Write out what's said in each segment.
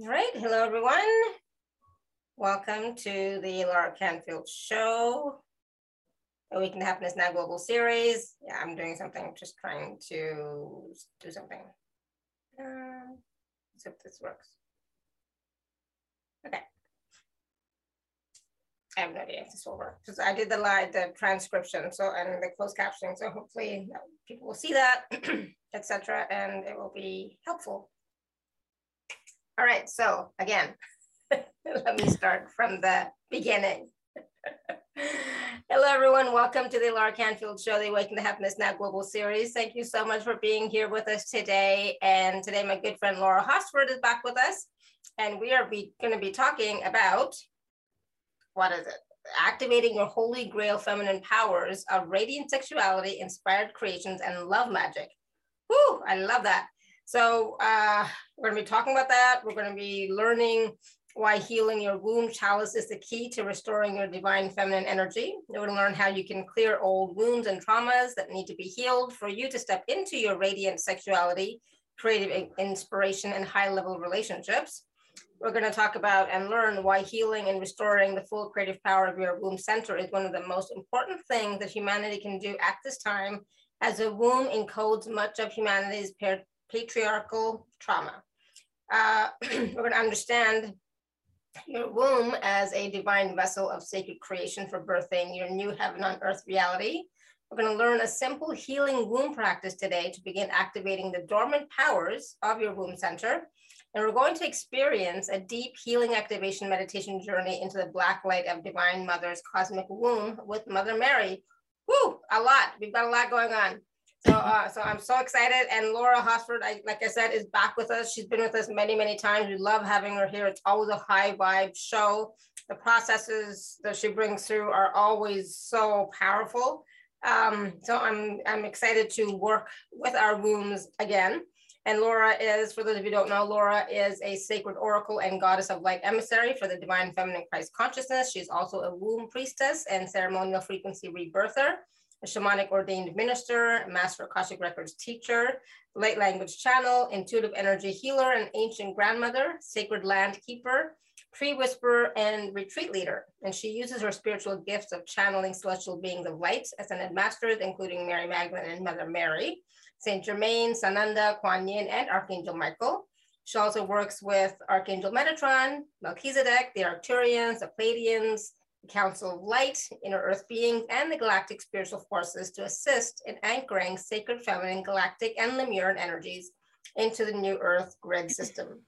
All right. Hello, everyone. Welcome to the Alara Canfield Show. Awaken to Happiness Now Global Series. Yeah, I'm doing something, just trying to do something. Um, let's hope this works. Okay. I have no idea if this will work because I did the live, the transcription, so and the closed captioning. So hopefully people will see that, etc., and it will be helpful. All right, so again, let me start from the beginning. Hello, everyone. Welcome to the Alara Canfield Show, the Awaken to Happiness Now Global Series. Thank you so much for being here with us today. And today, my good friend Laura Hosford is back with us, and we are going to be talking about what is it? Activating your holy grail feminine powers of radiant sexuality, inspired creations, and love magic. Whoo, I love that. So uh, we're to be talking about that. We're to be learning why healing your womb chalice is the key to restoring your divine feminine energy. We're going to learn how you can clear old wounds and traumas that need to be healed for you to step into your radiant sexuality, creative inspiration, and high level relationships. We're going to talk about and learn why healing and restoring the full creative power of your womb center is one of the most important things that humanity can do at this time, as a womb encodes much of humanity's patriarchal trauma. Uh, we're going to understand your womb as a divine vessel of sacred creation for birthing your new heaven on earth reality. We're going to learn a simple healing womb practice today to begin activating the dormant powers of your womb center. And we're going to experience a deep healing activation meditation journey into the black light of Divine Mother's cosmic womb with Mother Mary. Woo, a lot. We've got a lot going on. So, uh, so I'm so excited. And Laura Hosford, I, like I said, is back with us. She's been with us many, many times. We love having her here. It's always a high vibe show. The processes that she brings through are always so powerful. Um, so I'm, I'm excited to work with our wombs again. And Laura is, for those of you who don't know, Laura is a sacred oracle and goddess of light emissary for the divine feminine Christ consciousness. She's also a womb priestess and ceremonial frequency rebirther a shamanic ordained minister, master Akashic Records teacher, light language channel, intuitive energy healer, and ancient grandmother, sacred land keeper, tree whisperer, and retreat leader. And she uses her spiritual gifts of channeling celestial beings of light ascended masters, including Mary Magdalene and Mother Mary, Saint Germain, Sananda, Kuan Yin, and Archangel Michael. She also works with Archangel Metatron, Melchizedek, the Arcturians, the Pleiadians, Council of Light, Inner Earth beings, and the galactic spiritual forces to assist in anchoring sacred feminine, galactic, and Lemurian energies into the new Earth grid system.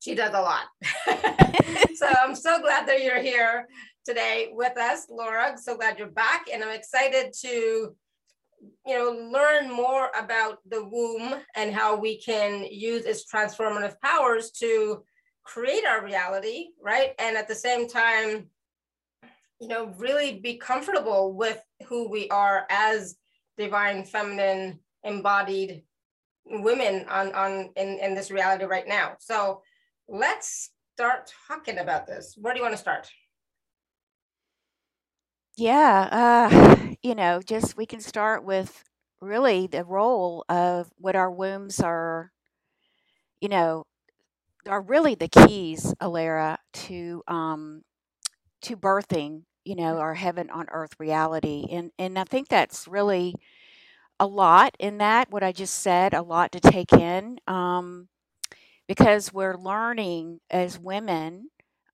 She does a lot. so I'm so glad that you're here today with us, Laura. So glad you're back, and I'm excited to you know learn more about the womb and how we can use its transformative powers to create our reality right and at the same time you know, really be comfortable with who we are as divine feminine embodied women on on in, in this reality right now. So let's start talking about this. Where do you want to start? Yeah, uh, you know, just we can start with really the role of what our wombs are, you know, are really the keys, Alara, to um, to birthing you know, our heaven on earth reality. And and I think that's really a lot in that what I just said, a lot to take in, um, because we're learning as women,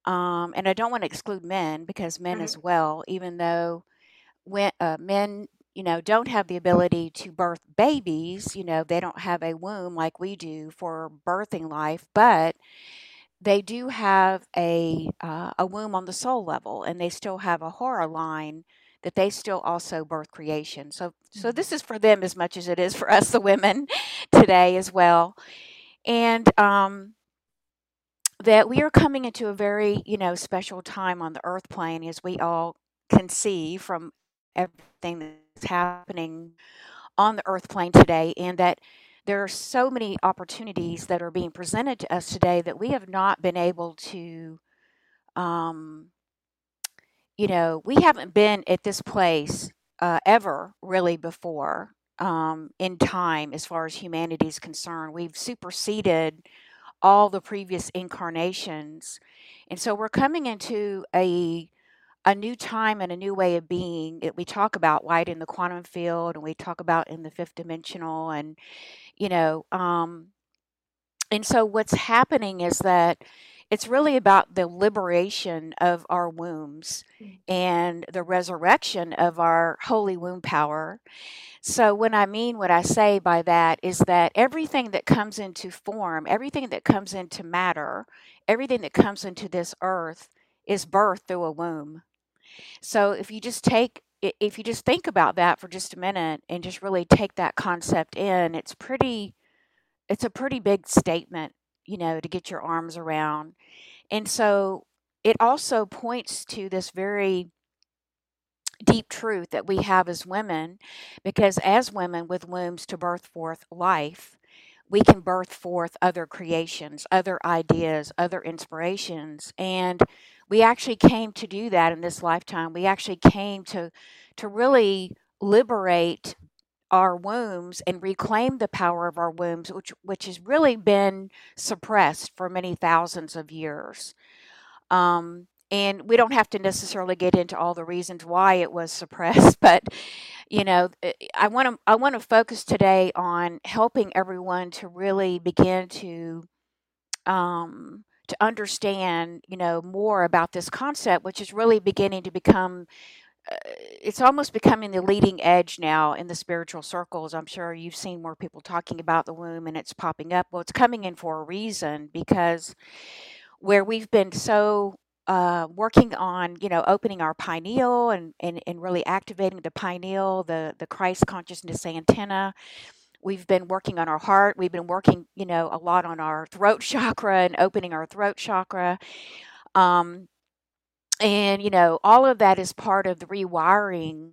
um, and I don't want to exclude men because men mm-hmm. as well, even though when uh, men you know don't have the ability to birth babies you know they don't have a womb like we do for birthing life but they do have a uh, a womb on the soul level, and they still have a hara line that they still also birth creation. So so mm-hmm. this is for them as much as it is for us, the women, today as well, and um, that we are coming into a very you know special time on the earth plane, as we all can see from everything that's happening on the earth plane today, and that there are so many opportunities that are being presented to us today that we have not been able to um, you know we haven't been at this place uh, ever really before um, in time as far as humanity is concerned we've superseded all the previous incarnations. And so we're coming into a a new time and a new way of being. It, we talk about light in the quantum field and we talk about in the fifth dimensional and you know um and so what's happening is that it's really about the liberation of our wombs mm. and the resurrection of our holy womb power. So, when I mean what I say by that is that everything that comes into form, everything that comes into matter, everything that comes into this earth is birthed through a womb. So, if you just take if you just think about that for just a minute and just really take that concept in, it's pretty it's a pretty big statement, you know, to get your arms around. And so it also points to this very deep truth that we have as women, because as women with wombs to birth forth life, we can birth forth other creations, other ideas, other inspirations. And we actually came to do that in this lifetime. We actually came to to really liberate our wombs and reclaim the power of our wombs, which which has really been suppressed for many thousands of years. Um, and we don't have to necessarily get into all the reasons why it was suppressed, but you know, eh, I want to I want to focus today on helping everyone to really begin to um, to understand, you know, more about this concept, which is really beginning to become uh, it's almost becoming the leading edge now in the spiritual circles. I'm sure you've seen more people talking about the womb and it's popping up. Well, it's coming in for a reason because where we've been so uh, working on, you know, opening our pineal and, and, and really activating the pineal, the, the Christ consciousness antenna. We've been working on our heart. We've been working, you know, a lot on our throat chakra and opening our throat chakra. Um, and, you know, all of that is part of the rewiring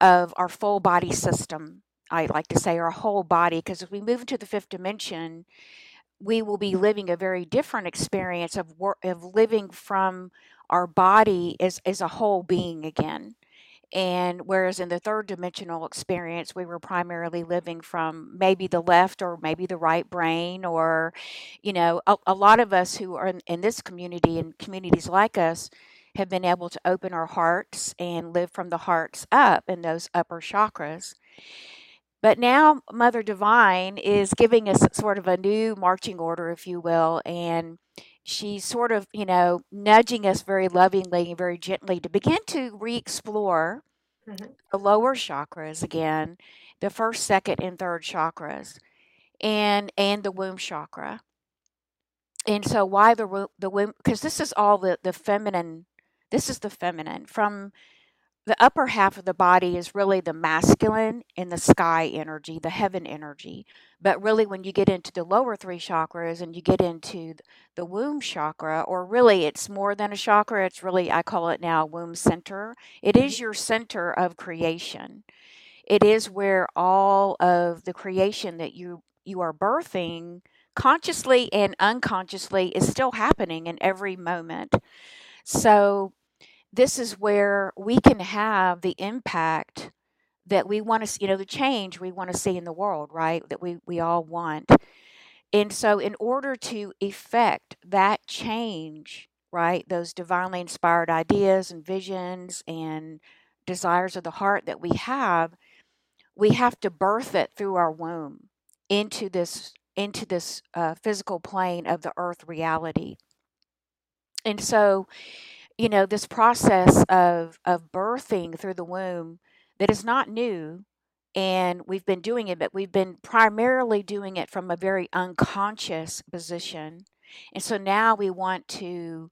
of our full body system. I like to say our whole body, because if we move into the fifth dimension, we will be living a very different experience of of living from our body as, as a whole being again. And whereas in the third dimensional experience, we were primarily living from maybe the left or maybe the right brain, or, you know, a, a lot of us who are in, in this community and communities like us, have been able to open our hearts and live from the hearts up in those upper chakras. But now Mother Divine is giving us sort of a new marching order, if you will, and she's sort of, you know, nudging us very lovingly and very gently to begin to re explore mm-hmm. the lower chakras again, the first, second, and third chakras, and and the womb chakra. And so, why the the womb? Because this is all the the feminine this is the feminine. From the upper half of the body is really the masculine and the sky energy, the heaven energy. But really, when you get into the lower three chakras and you get into the womb chakra, or really it's more than a chakra, it's really, I call it now womb center. It is mm-hmm. your center of creation. It is where all of the creation that you you are birthing consciously and unconsciously is still happening in every moment. So this is where we can have the impact that we want to you know the change we want to see in the world right that we we all want. And so in order to effect that change right those divinely inspired ideas and visions and desires of the heart that we have we have to birth it through our womb into this into this uh, physical plane of the earth reality. And so you know, this process of of birthing through the womb that is not new and we've been doing it but we've been primarily doing it from a very unconscious position. And so now we want to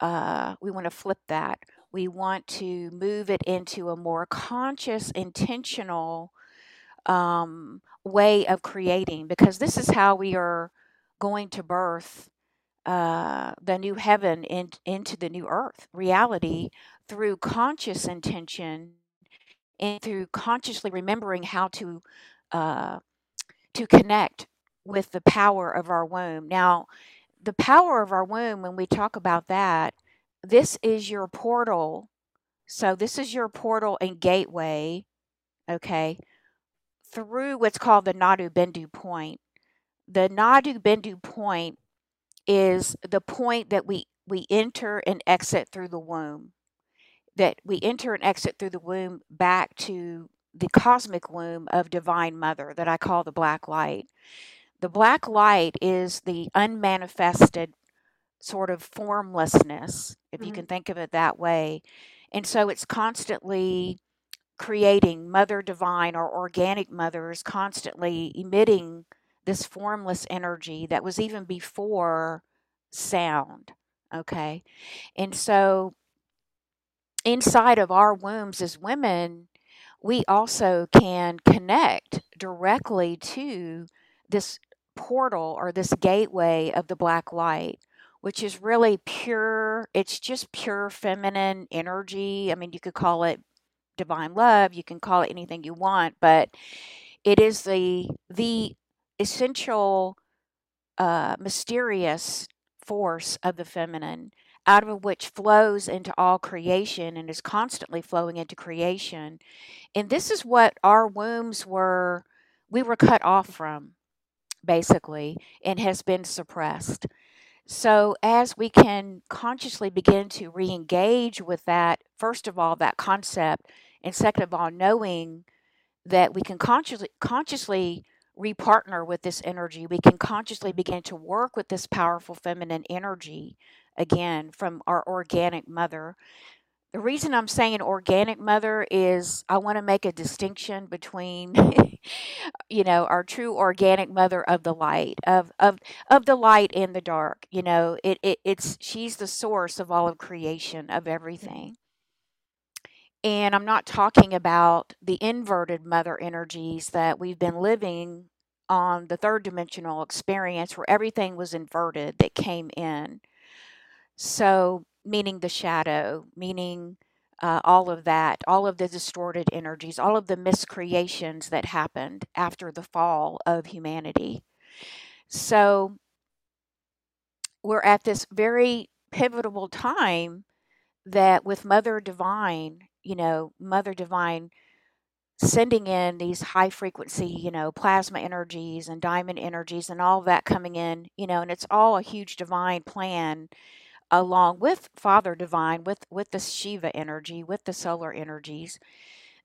uh, we want to flip that. We want to move it into a more conscious intentional um, way of creating because this is how we are going to birth uh, the new heaven in, into the new earth reality through conscious intention and through consciously remembering how to uh, to connect with the power of our womb. Now, the power of our womb, when we talk about that, this is your portal. So this is your portal and gateway, okay, through what's called the Nadu Bindu point. The Nadu Bindu point is the point that we we enter and exit through the womb that we enter and exit through the womb back to the cosmic womb of divine mother that I call the black light. The black light is the unmanifested sort of formlessness, if mm-hmm. you can think of it that way. And so it's constantly creating mother divine or organic mothers constantly emitting this formless energy that was even before sound okay? And so inside of our wombs as women we also can connect directly to this portal or this gateway of the black light which is really pure it's just pure feminine energy. I mean you could call it divine love you can call it anything you want but it is the the essential uh, mysterious force of the feminine out of which flows into all creation and is constantly flowing into creation. And this is what our wombs were we were cut off from basically and has been suppressed. So, as we can consciously begin to re engage with that, first of all, that concept, and second of all, knowing that we can consciously, consciously repartner with this energy, we can consciously begin to work with this powerful feminine energy again from our organic mother. The reason I'm saying organic mother is I want to make a distinction between you know, our true organic mother of the light, of of of the light and the dark. You know, it, it it's she's the source of all of creation, of everything. And I'm not talking about the inverted mother energies that we've been living on the third dimensional experience where everything was inverted that came in. So, meaning the shadow, meaning uh, all of that, all of the distorted energies, all of the miscreations that happened after the fall of humanity. So we're at this very pivotal time that with Mother Divine, you know, Mother Divine sending in these high frequency, you know, plasma energies and diamond energies and all that coming in, you know, and it's all a huge divine plan along with Father Divine, with with the Shiva energy, with the solar energies,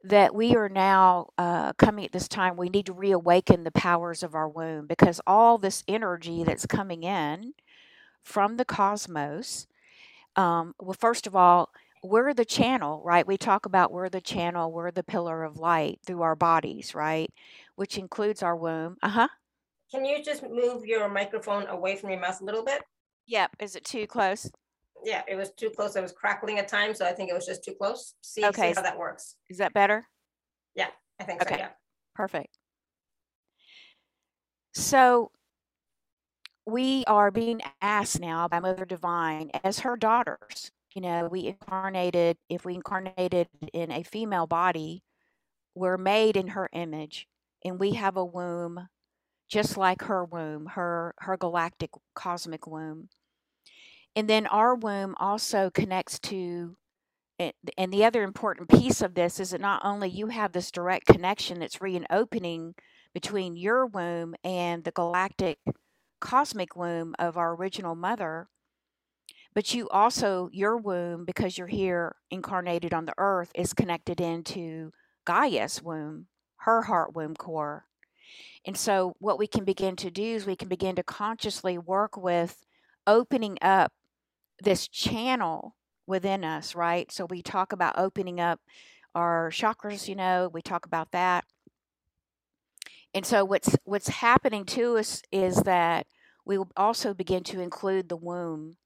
that we are now uh, coming at this time. We need to reawaken the powers of our womb because all this energy that's coming in from the cosmos. Um, well, first of all, we're the channel, right? We talk about we're the channel, we're the pillar of light through our bodies, right? Which includes our womb. Uh huh. Can you just move your microphone away from your mouth a little bit? Yep. Is it too close? Yeah, it was too close. I was crackling at times, so I think it was just too close. See, Okay. see how that works. Is that better? Yeah, I think so. Yeah. Perfect. So we are being asked now by Mother Divine as her daughters. You know, we incarnated, if we incarnated in a female body, we're made in her image and we have a womb just like her womb, her her galactic cosmic womb. And then our womb also connects to and the other important piece of this is that not only you have this direct connection that's reopening between your womb and the galactic cosmic womb of our original mother, but you also, your womb, because you're here incarnated on the earth, is connected into Gaia's womb, her heart womb core. And so, what we can begin to do is we can begin to consciously work with opening up this channel within us, right? So, we talk about opening up our chakras, you know, we talk about that. And so what's what's happening to us is that we will also begin to include the womb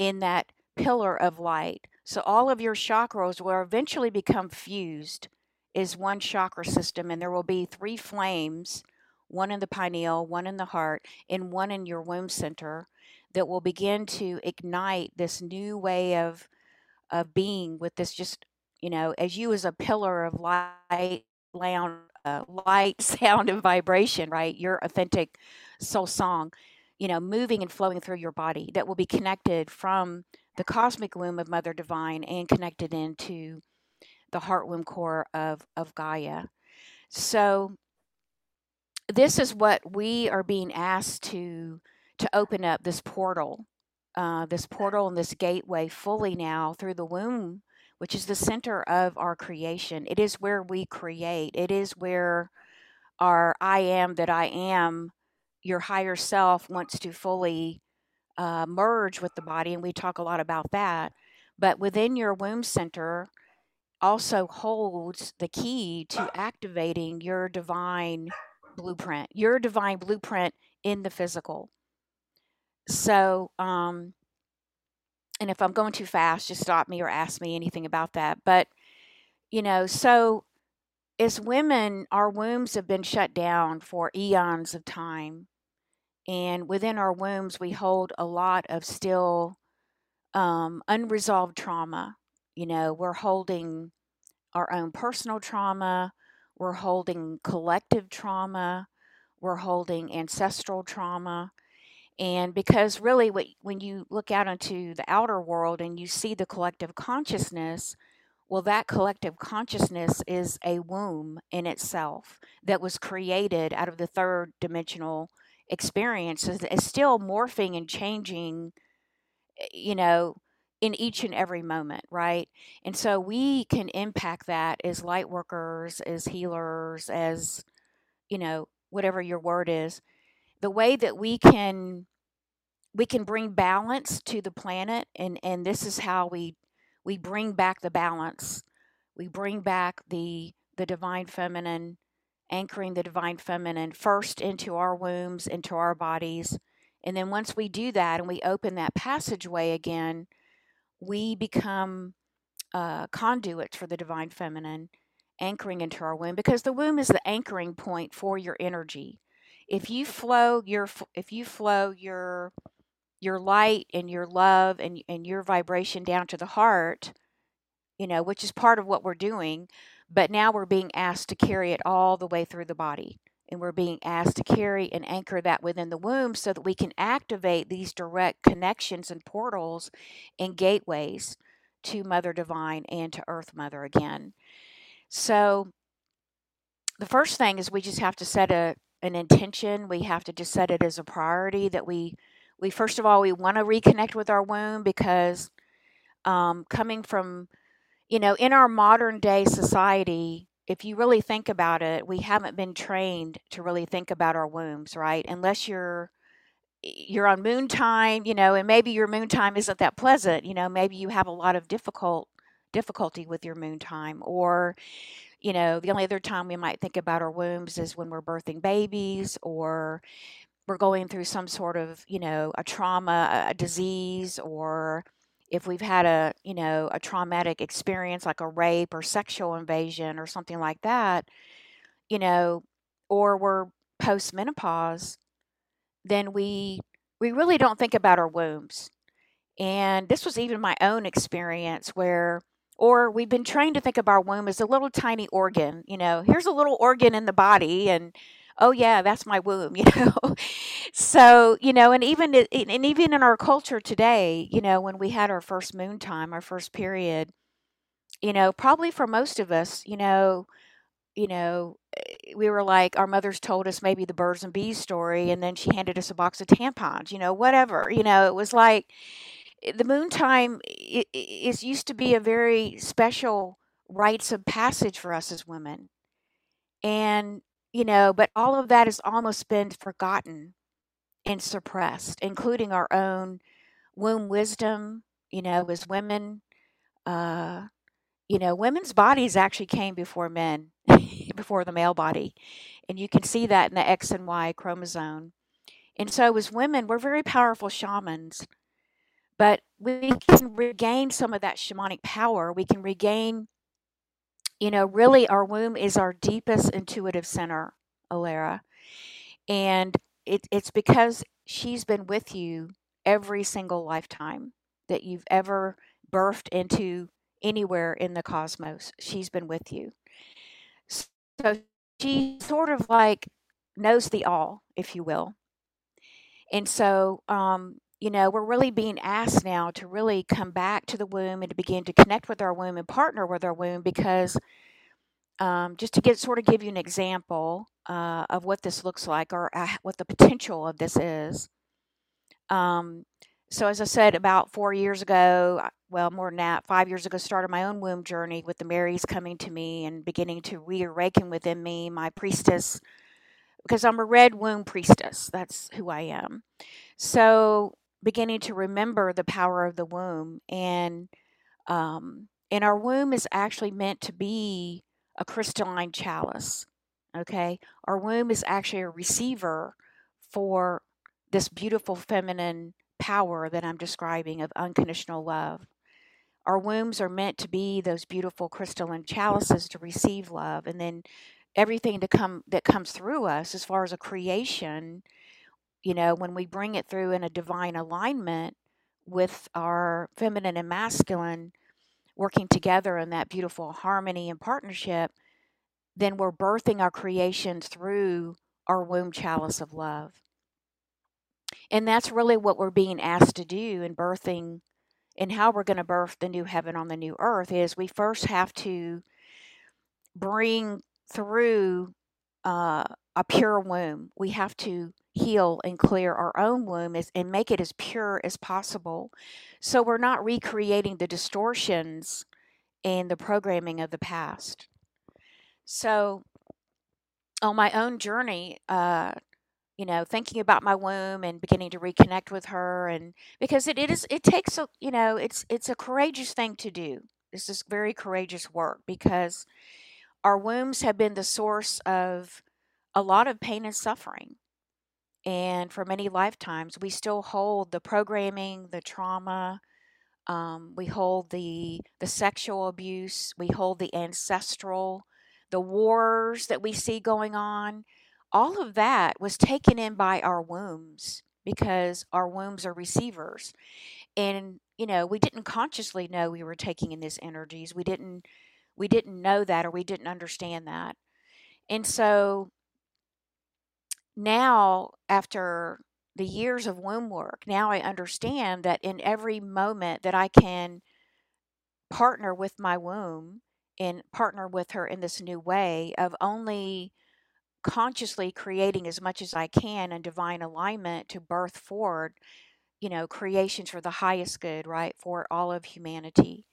in that pillar of light. So all of your chakras will eventually become fused is one chakra system and there will be three flames one in the pineal, one in the heart, and one in your womb center that will begin to ignite this new way of of being with this just you know as you as a pillar of light loud, uh, light sound and vibration right your authentic soul song you know moving and flowing through your body that will be connected from the cosmic womb of mother divine and connected into the heart womb core of of gaia so this is what we are being asked to to open up this portal, uh, this portal and this gateway fully now through the womb, which is the center of our creation. It is where we create. It is where our I am that I am, your higher self wants to fully uh, merge with the body, and we talk a lot about that. But within your womb center also holds the key to activating your divine blueprint, your divine blueprint in the physical. So, um, and if I'm going too fast, just stop me or ask me anything about that. But, you know, so as women, our wombs have been shut down for eons of time. And within our wombs, we hold a lot of still um, unresolved trauma. You know, we're holding our own personal trauma, we're holding collective trauma, we're holding ancestral trauma. And because really, what, when you look out into the outer world and you see the collective consciousness, well, that collective consciousness is a womb in itself that was created out of the third dimensional experience. is still morphing and changing, eh, you know, in each and every moment, right? And so we can impact that as light workers, as healers, as, you know, whatever your word is. The way that we can we can bring balance to the planet and and this is how we we bring back the balance we bring back the the divine feminine anchoring the divine feminine first into our wombs into our bodies and then once we do that and we open that passageway again we become uh, conduits for the divine feminine anchoring into our womb because the womb is the anchoring point for your energy if you flow your if you flow your your light and your love and, and your vibration down to the heart, you know, which is part of what we're doing. But now we're being asked to carry it all the way through the body. And we're being asked to carry and anchor that within the womb so that we can activate these direct connections and portals and gateways to Mother Divine and to Earth Mother again. So the first thing is we just have to set a an intention. We have to just set it as a priority that we we first of all we want to reconnect with our womb because um, coming from you know in our modern day society if you really think about it we haven't been trained to really think about our wombs right? Unless you're you're on moon time you know and maybe your moon time isn't that pleasant you know maybe you have a lot of difficult difficulty with your moon time. Or you know the only other time we might think about our wombs is when we're birthing babies or we're going through some sort of, you know, a trauma, a disease, or if we've had a, you know, a traumatic experience like a rape or sexual invasion or something like that, you know, or we're post menopause, then we we really don't think about our wombs. And this was even my own experience where or we've been trained to think of our womb as a little tiny organ, you know, here's a little organ in the body and oh yeah that's my womb you know? So you know and even and even in our culture today you know when we had our first moon time our first period you know probably for most of us you know you know eh, we were like our mothers told us maybe the birds and bees story and then she handed us a box of tampons you know whatever you know? It was like eh, the moon time is used to be a very special rites of passage for us as women. And you know, but all of that has almost been forgotten and suppressed, including our own womb wisdom, you know, as women. Uh, you know, women's bodies actually came before men, before the male body. And you can see that in the X and Y chromosome. And so, as women, we're very powerful shamans, but we can regain some of that shamanic power. We can regain you know, really our womb is our deepest intuitive center, Alara. And it, it's because she's been with you every single lifetime that you've ever birthed into anywhere in the cosmos. She's been with you. So she sort of like knows the all, if you will. And so, um, you know, we're really being asked now to really come back to the womb and to begin to connect with our womb and partner with our womb because um, just to get sort of give you an example uh, of what this looks like or uh, what the potential of this is. Um, so, as I said, about four years ago, well, more than that, five years ago, started my own womb journey with the Marys coming to me and beginning to reawaken within me my priestess, because I'm a red womb priestess. That's who I am. So, beginning to remember the power of the womb and um, and our womb is actually meant to be a crystalline chalice. Okay, our womb is actually a receiver for this beautiful feminine power that I'm describing of unconditional love. Our wombs are meant to be those beautiful crystalline chalices to receive love, and then everything to come that comes through us as far as a creation you know, when we bring it through in a divine alignment with our feminine and masculine working together in that beautiful harmony and partnership, then we're birthing our creations through our womb chalice of love. And that's really what we're being asked to do in birthing and how we're going to birth the new heaven on the new earth is we first have to bring through uh, a pure womb. We have to heal and clear our own womb as, and make it as pure as possible. So we're not recreating the distortions and the programming of the past. So on my own journey, uh, you know, thinking about my womb and beginning to reconnect with her, and because it, it is, it takes a, you know, it's it's a courageous thing to do. This is very courageous work because our wombs have been the source of a lot of pain and suffering and for many lifetimes we still hold the programming the trauma um, we hold the the sexual abuse we hold the ancestral the wars that we see going on. All of that was taken in by our wombs because our wombs are receivers. And you know we didn't consciously know we were taking in these energies. We didn't we didn't know that or we didn't understand that. And so now after the years of womb work, now I understand that in every moment that I can partner with my womb and partner with her in this new way of only consciously creating as much as I can in divine alignment to birth forward, you know, creations for the highest good, right, for all of humanity.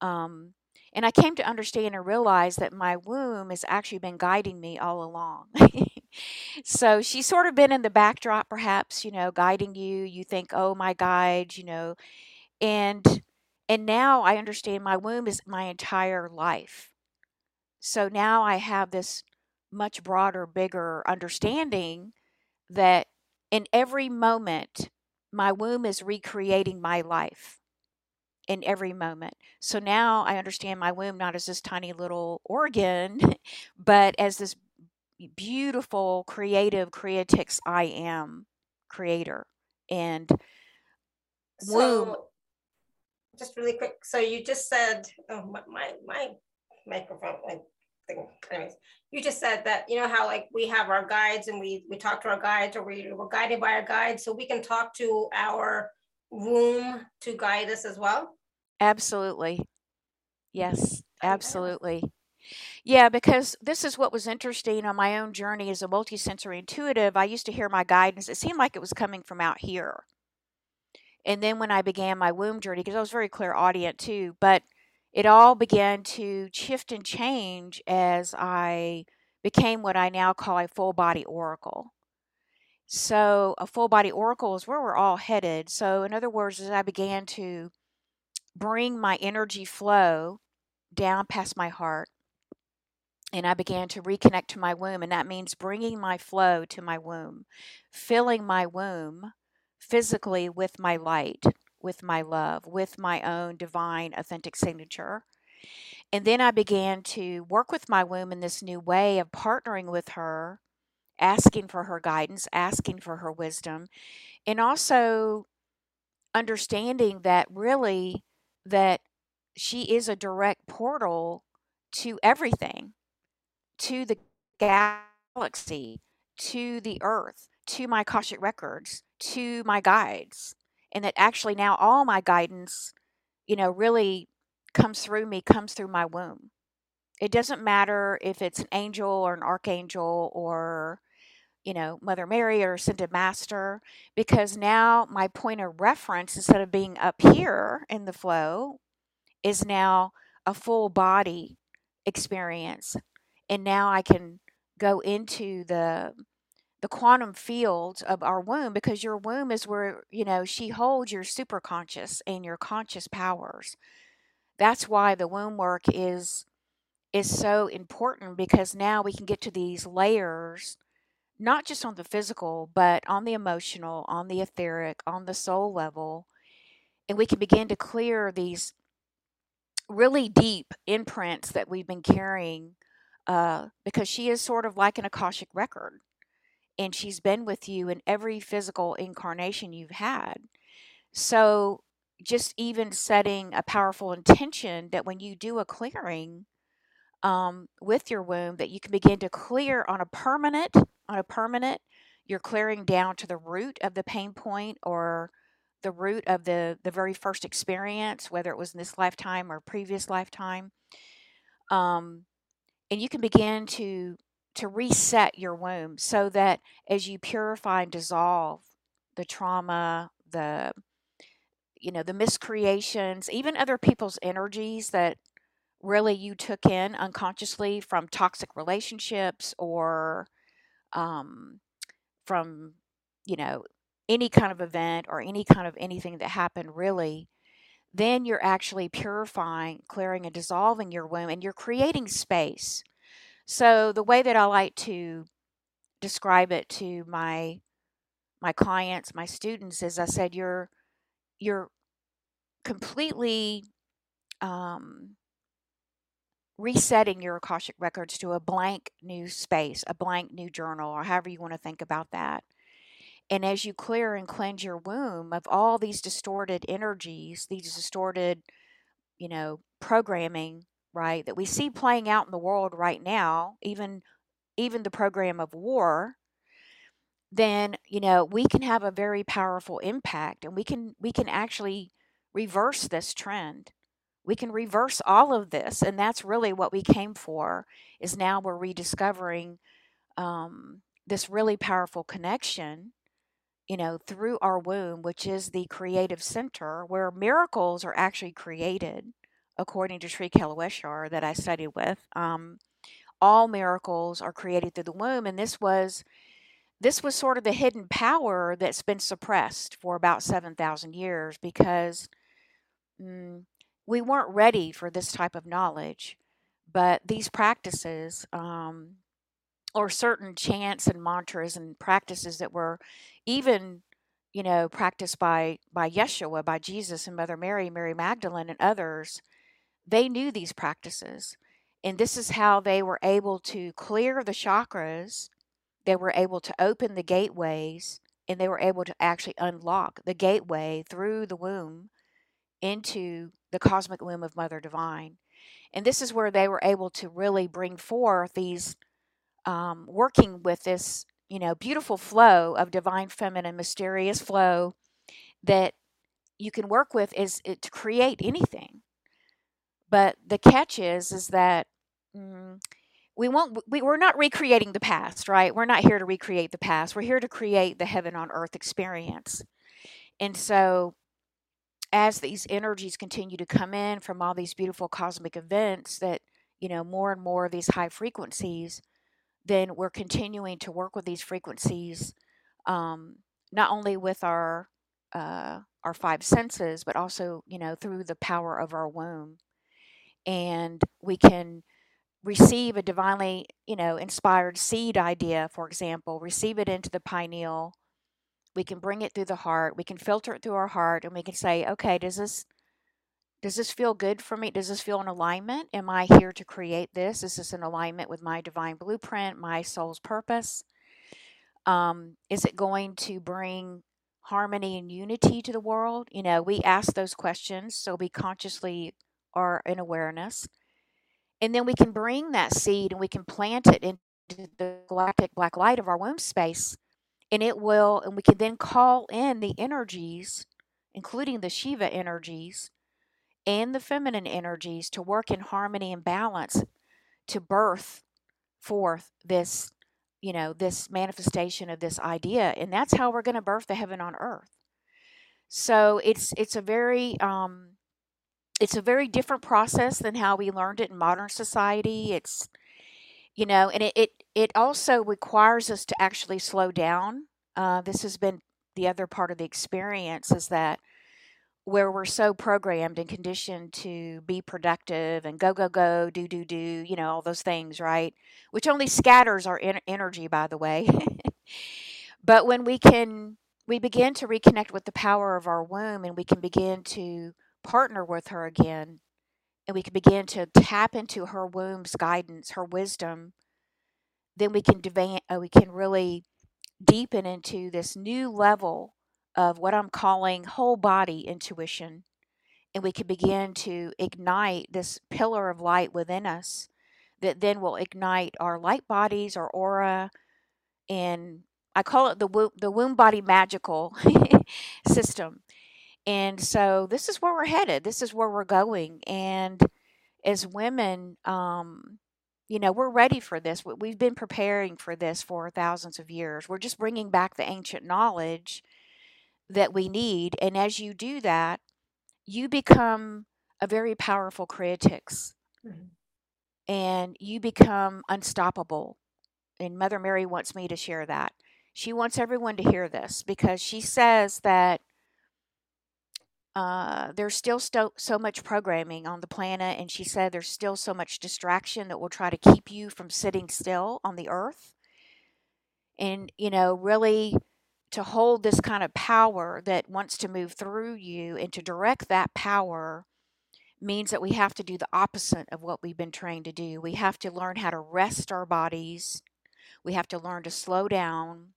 Um, and I came to understand and realize that my womb has actually been guiding me all along. so she's sort of been in the backdrop, perhaps, you know, guiding you. You think, oh, my guide, you know, and and now I understand my womb is my entire life. So now I have this much broader, bigger understanding that in every moment, my womb is recreating my life in every moment. So now I understand my womb not as this tiny little organ, but as this beautiful, creative, creatrix I am creator. And womb. So, just really quick. So you just said, oh, my, my, my microphone, like thing. Anyways, you just said that you know how like we have our guides and we we talk to our guides or we, we're guided by our guides, so we can talk to our womb to guide us as well? Absolutely. Yes, absolutely. Yeah, because this is what was interesting on my own journey as a multisensory intuitive. I used to hear my guidance, it seemed like it was coming from out here. And then when I began my womb journey, because I was very clairaudient too, but it all began to shift and change as I became what I now call a full body oracle. So, a full body oracle is where we're all headed. So, in other words, as I began to bring my energy flow down past my heart, and I began to reconnect to my womb, and that means bringing my flow to my womb, filling my womb physically with my light, with my love, with my own divine, authentic signature. And then I began to work with my womb in this new way of partnering with her asking for her guidance, asking for her wisdom, and also understanding that really that she is a direct portal to everything, to the galaxy, to the earth, to my Akashic records, to my guides. And that actually now all my guidance, you know, really comes through me, comes through my womb. It doesn't matter if it's an angel or an archangel or you know, Mother Mary or Ascended Master, because now my point of reference, instead of being up here in the flow, is now a full body experience. And now I can go into the the quantum fields of our womb because your womb is where you know she holds your superconscious and your conscious powers. That's why the womb work is is so important because now we can get to these layers not just on the physical but on the emotional on the etheric on the soul level and we can begin to clear these really deep imprints that we've been carrying uh, because she is sort of like an akashic record and she's been with you in every physical incarnation you've had. So, just even setting a powerful intention that when you do a clearing um, with your womb, that you can begin to clear on a permanent, on a permanent, you're clearing down to the root of the pain point or the root of the the very first experience, whether it was in this lifetime or previous lifetime. Um, and you can begin to to reset your womb so that as you purify and dissolve the trauma, the you know, the miscreations, even other people's energies that really you took in unconsciously from toxic relationships or um, from, you know, any kind of event or any kind of anything that happened, really, then you're actually purifying, clearing, and dissolving your womb and you're creating space so the way that I like to describe it to my my clients, my students, is I said you're you're completely um, resetting your Akashic records to a blank new space, a blank new journal, or however you want to think about that. And as you clear and cleanse your womb of all these distorted energies, these distorted, you know, programming, right, that we see playing out in the world right now, even even the program of war, then you know we can have a very powerful impact, and we can we can actually reverse this trend. We can reverse all of this, and that's really what we came for. Is now we're rediscovering um, this really powerful connection you know, through our womb, which is the creative center where miracles are actually created according to Sri Kaleshwar that I studied with, um, all miracles are created through the womb, and this was this was sort of the hidden power that's been suppressed for about seven thousand years because mm, we weren't ready for this type of knowledge. But these practices, um, or certain chants and mantras and practices that were even you know practiced by by Yeshua, by Jesus and Mother Mary, Mary Magdalene, and others they knew these practices. And this is how they were able to clear the chakras, they were able to open the gateways, and they were able to actually unlock the gateway through the womb into the cosmic womb of Mother Divine. And this is where they were able to really bring forth these, um, working with this, you know, beautiful flow of divine feminine, mysterious flow that you can work with is to create anything but the catch is, is that mm, we won't. We, we're not recreating the past, right? We're not here to recreate the past. We're here to create the heaven on earth experience. And so, as these energies continue to come in from all these beautiful cosmic events, that you know more and more of these high frequencies, then we're continuing to work with these frequencies, um, not only with our uh, our five senses, but also you know through the power of our womb and we can receive a divinely, you know, inspired seed idea, for example, receive it into the pineal. We can bring it through the heart. We can filter it through our heart, and we can say, okay, does this does this feel good for me? Does this feel in alignment? Am I here to create this? Is this in alignment with my divine blueprint, my soul's purpose? Um, is it going to bring harmony and unity to the world? You know, we ask those questions, so we consciously are in awareness. And then we can bring that seed and we can plant it into the galactic black light of our womb space. And it will, and we can then call in the energies, including the Shiva energies and the feminine energies, to work in harmony and balance to birth forth this, you know, this manifestation of this idea. And that's how we're going to birth the heaven on earth. So it's it's a very um, it's a very different process than how we learned it in modern society. It's you know, and it it, it also requires us to actually slow down. Uh, this has been the other part of the experience is that where we're so programmed and conditioned to be productive and go go go do do do you know all those things right? Which only scatters our en- energy by the way. But when we can we begin to reconnect with the power of our womb and we can begin to partner with her again and we can begin to tap into her womb's guidance her wisdom then we can deva- uh, we can really deepen into this new level of what I'm calling whole body intuition. And we can begin to ignite this pillar of light within us that then will ignite our light bodies, our aura, and I call it the womb, the womb body magical system. And so this is where we're headed. This is where we're going. And as women, um, you know, we're ready for this. We've been preparing for this for thousands of years. We're just bringing back the ancient knowledge that we need. And as you do that, you become a very powerful creatrix mm-hmm. and you become unstoppable. And Mother Mary wants me to share that. She wants everyone to hear this because she says that uh, there's still sto- so much programming on the planet, and she said there's still so much distraction that will try to keep you from sitting still on the earth. And, you know, really to hold this kind of power that wants to move through you and to direct that power means that we have to do the opposite of what we've been trained to do. We have to learn how to rest our bodies. We have to learn to slow down.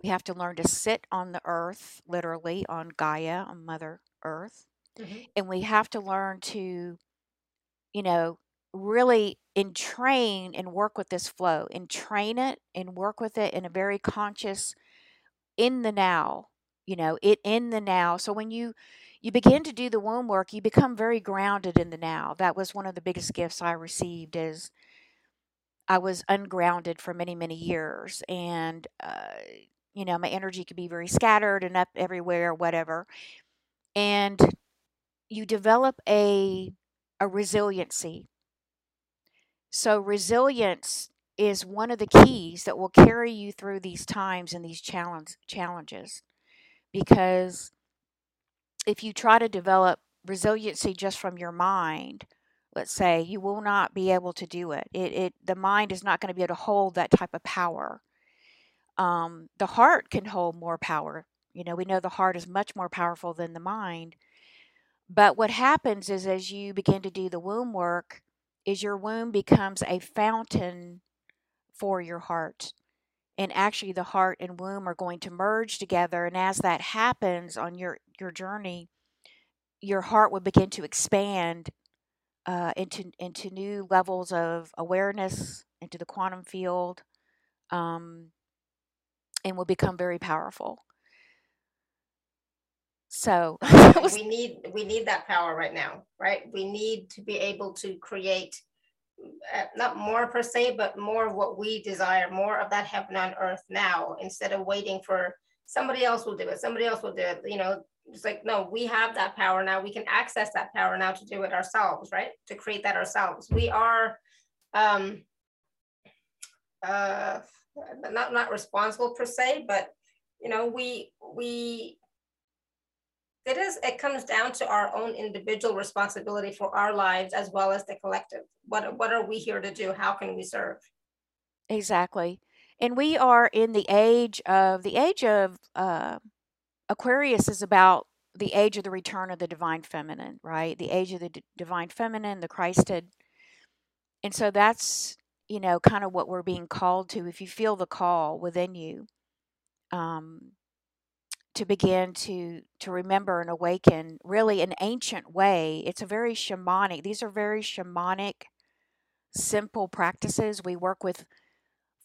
We have to learn to sit on the earth, literally on Gaia, on Mother Earth. Mm-hmm. And we have to learn to, you know, really entrain and work with this flow, entrain it and work with it in a very conscious, in the now you know it in the now. So when you you begin to do the womb work you become very grounded in the now. That was one of the biggest gifts i received is i was ungrounded for many many years and uh, you know my energy could be very scattered and up everywhere or whatever. And you develop a a resiliency. So resilience is one of the keys that will carry you through these times and these challenge, challenges. Because if you try to develop resiliency just from your mind, let's say, you will not be able to do it. It, it the mind is not going to be able to hold that type of power. Um, the heart can hold more power. You know, we know the heart is much more powerful than the mind. But what happens is as you begin to do the womb work, is your womb becomes a fountain for your heart. And actually, the heart and womb are going to merge together. And as that happens on your, your journey, your heart will begin to expand uh, into into new levels of awareness, into the quantum field, um, and will become very powerful. So we need we need that power right now, right? We need to be able to create not more per se, but more of what we desire, more of that heaven on earth now, instead of waiting for somebody else will do it, somebody else will do it. You know, it's like, no, we have that power now. We can access that power now to do it ourselves, right? To create that ourselves. We are um uh not not responsible per se, but you know, we we it is it comes down to our own individual responsibility for our lives as well as the collective. What what are we here to do? How can we serve? Exactly. And we are in the age of the age of uh, aquarius is about the age of the return of the divine feminine right? The age of the d- divine feminine the christed. And so that's you know kind of what we're being called to. If you feel the call within you um to begin to to remember and awaken really an ancient way. It's a very shamanic these are very shamanic simple practices. We work with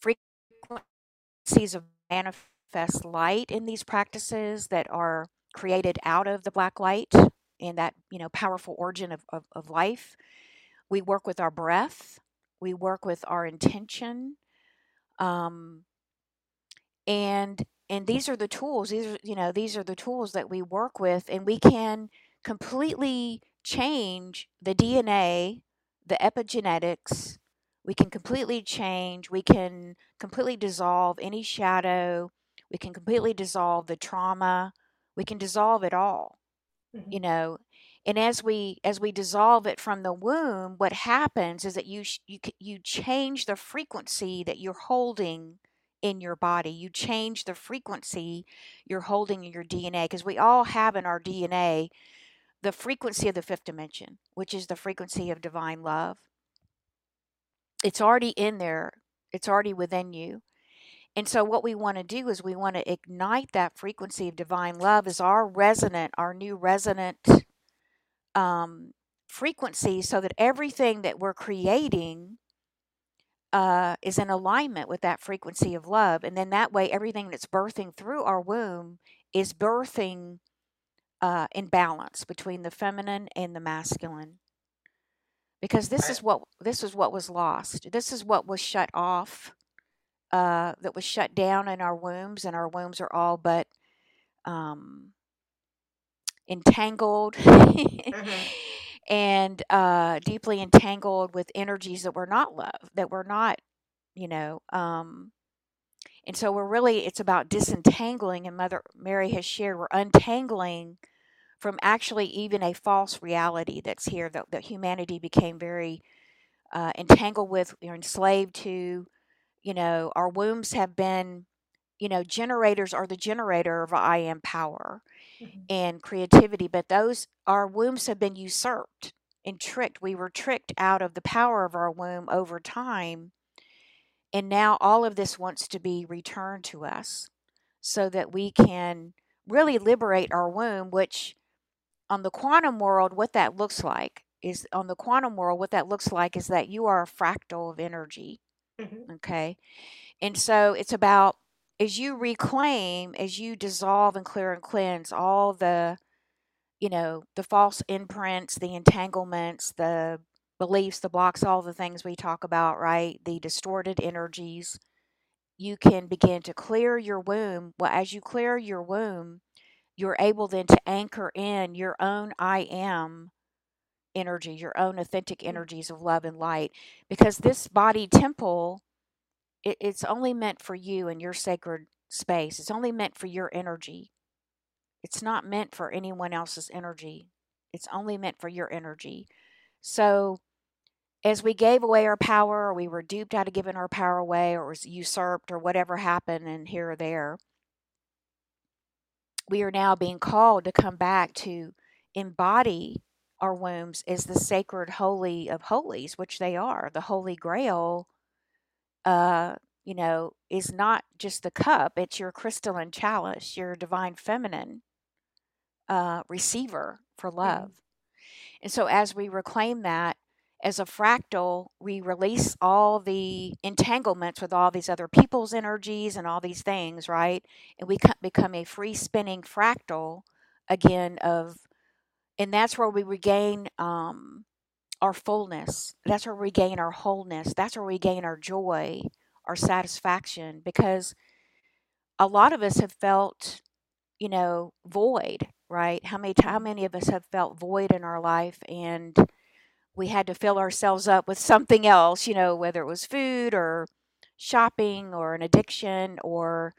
frequencies of manifest light in these practices that are created out of the black light and that you know powerful origin of, of, of life. We work with our breath. We work with our intention. Um, and and these are the tools these are you know these are the tools that we work with and we can completely change the dna the epigenetics we can completely change we can completely dissolve any shadow we can completely dissolve the trauma we can dissolve it all mm-hmm. you know and as we as we dissolve it from the womb what happens is that you you you change the frequency that you're holding in your body you change the frequency you're holding in your dna because we all have in our dna the frequency of the fifth dimension which is the frequency of divine love. It's already in there it's already within you. And so what we want to do is we want to ignite that frequency of divine love as our resonant our new resonant um, frequency so that everything that we're creating uh, is in alignment with that frequency of love. And then that way, everything that's birthing through our womb is birthing uh, in balance between the feminine and the masculine. Because this is what this is what was lost. This is what was shut off. Uh, that was shut down in our wombs, and our wombs are all but um, entangled mm-hmm. And uh, deeply entangled with energies that were not love, that were not, you know, um, and so we're really, it's about disentangling, and Mother Mary has shared, we're untangling from actually even a false reality that's here that, that humanity became very uh, entangled with, or enslaved to. You know, our wombs have been, you know, generators are the generator of I am power mm-hmm. and creativity, but those our wombs have been usurped and tricked. We were tricked out of the power of our womb over time. And now all of this wants to be returned to us so that we can really liberate our womb, which on the quantum world, what that looks like is on the quantum world, what that looks like is that you are a fractal of energy. Mm-hmm. Okay. And so it's about as you reclaim, as you dissolve and clear and cleanse all the, you know, the false imprints, the entanglements, the beliefs, the blocks, all the things we talk about, right? The distorted energies, you can begin to clear your womb. Well, as you clear your womb, you're able then to anchor in your own I am energy, your own authentic mm. energies of love and light. Because this body temple it, it's only meant for you and your sacred space. It's only meant for your energy. It's not meant for anyone else's energy. It's only meant for your energy. So, as we gave away our power, or we were duped out of giving our power away, or was usurped, or whatever happened, and here or there, we are now being called to come back to embody our wombs as the sacred holy of holies, which they are, the holy grail uh, you know, is not just the cup, it's your crystalline chalice, your divine feminine uh, receiver for love. Mm-hmm. And so, as we reclaim that as a fractal, we release all the entanglements with all these other people's energies and all these things, right? And we become a free spinning fractal again of, and that's where we regain um, our fullness. That's where we gain our wholeness. That's where we gain our joy, our satisfaction, because a lot of us have felt, you know, void, right? How many how many of us have felt void in our life and we had to fill ourselves up with something else, you know, whether it was food or shopping or an addiction or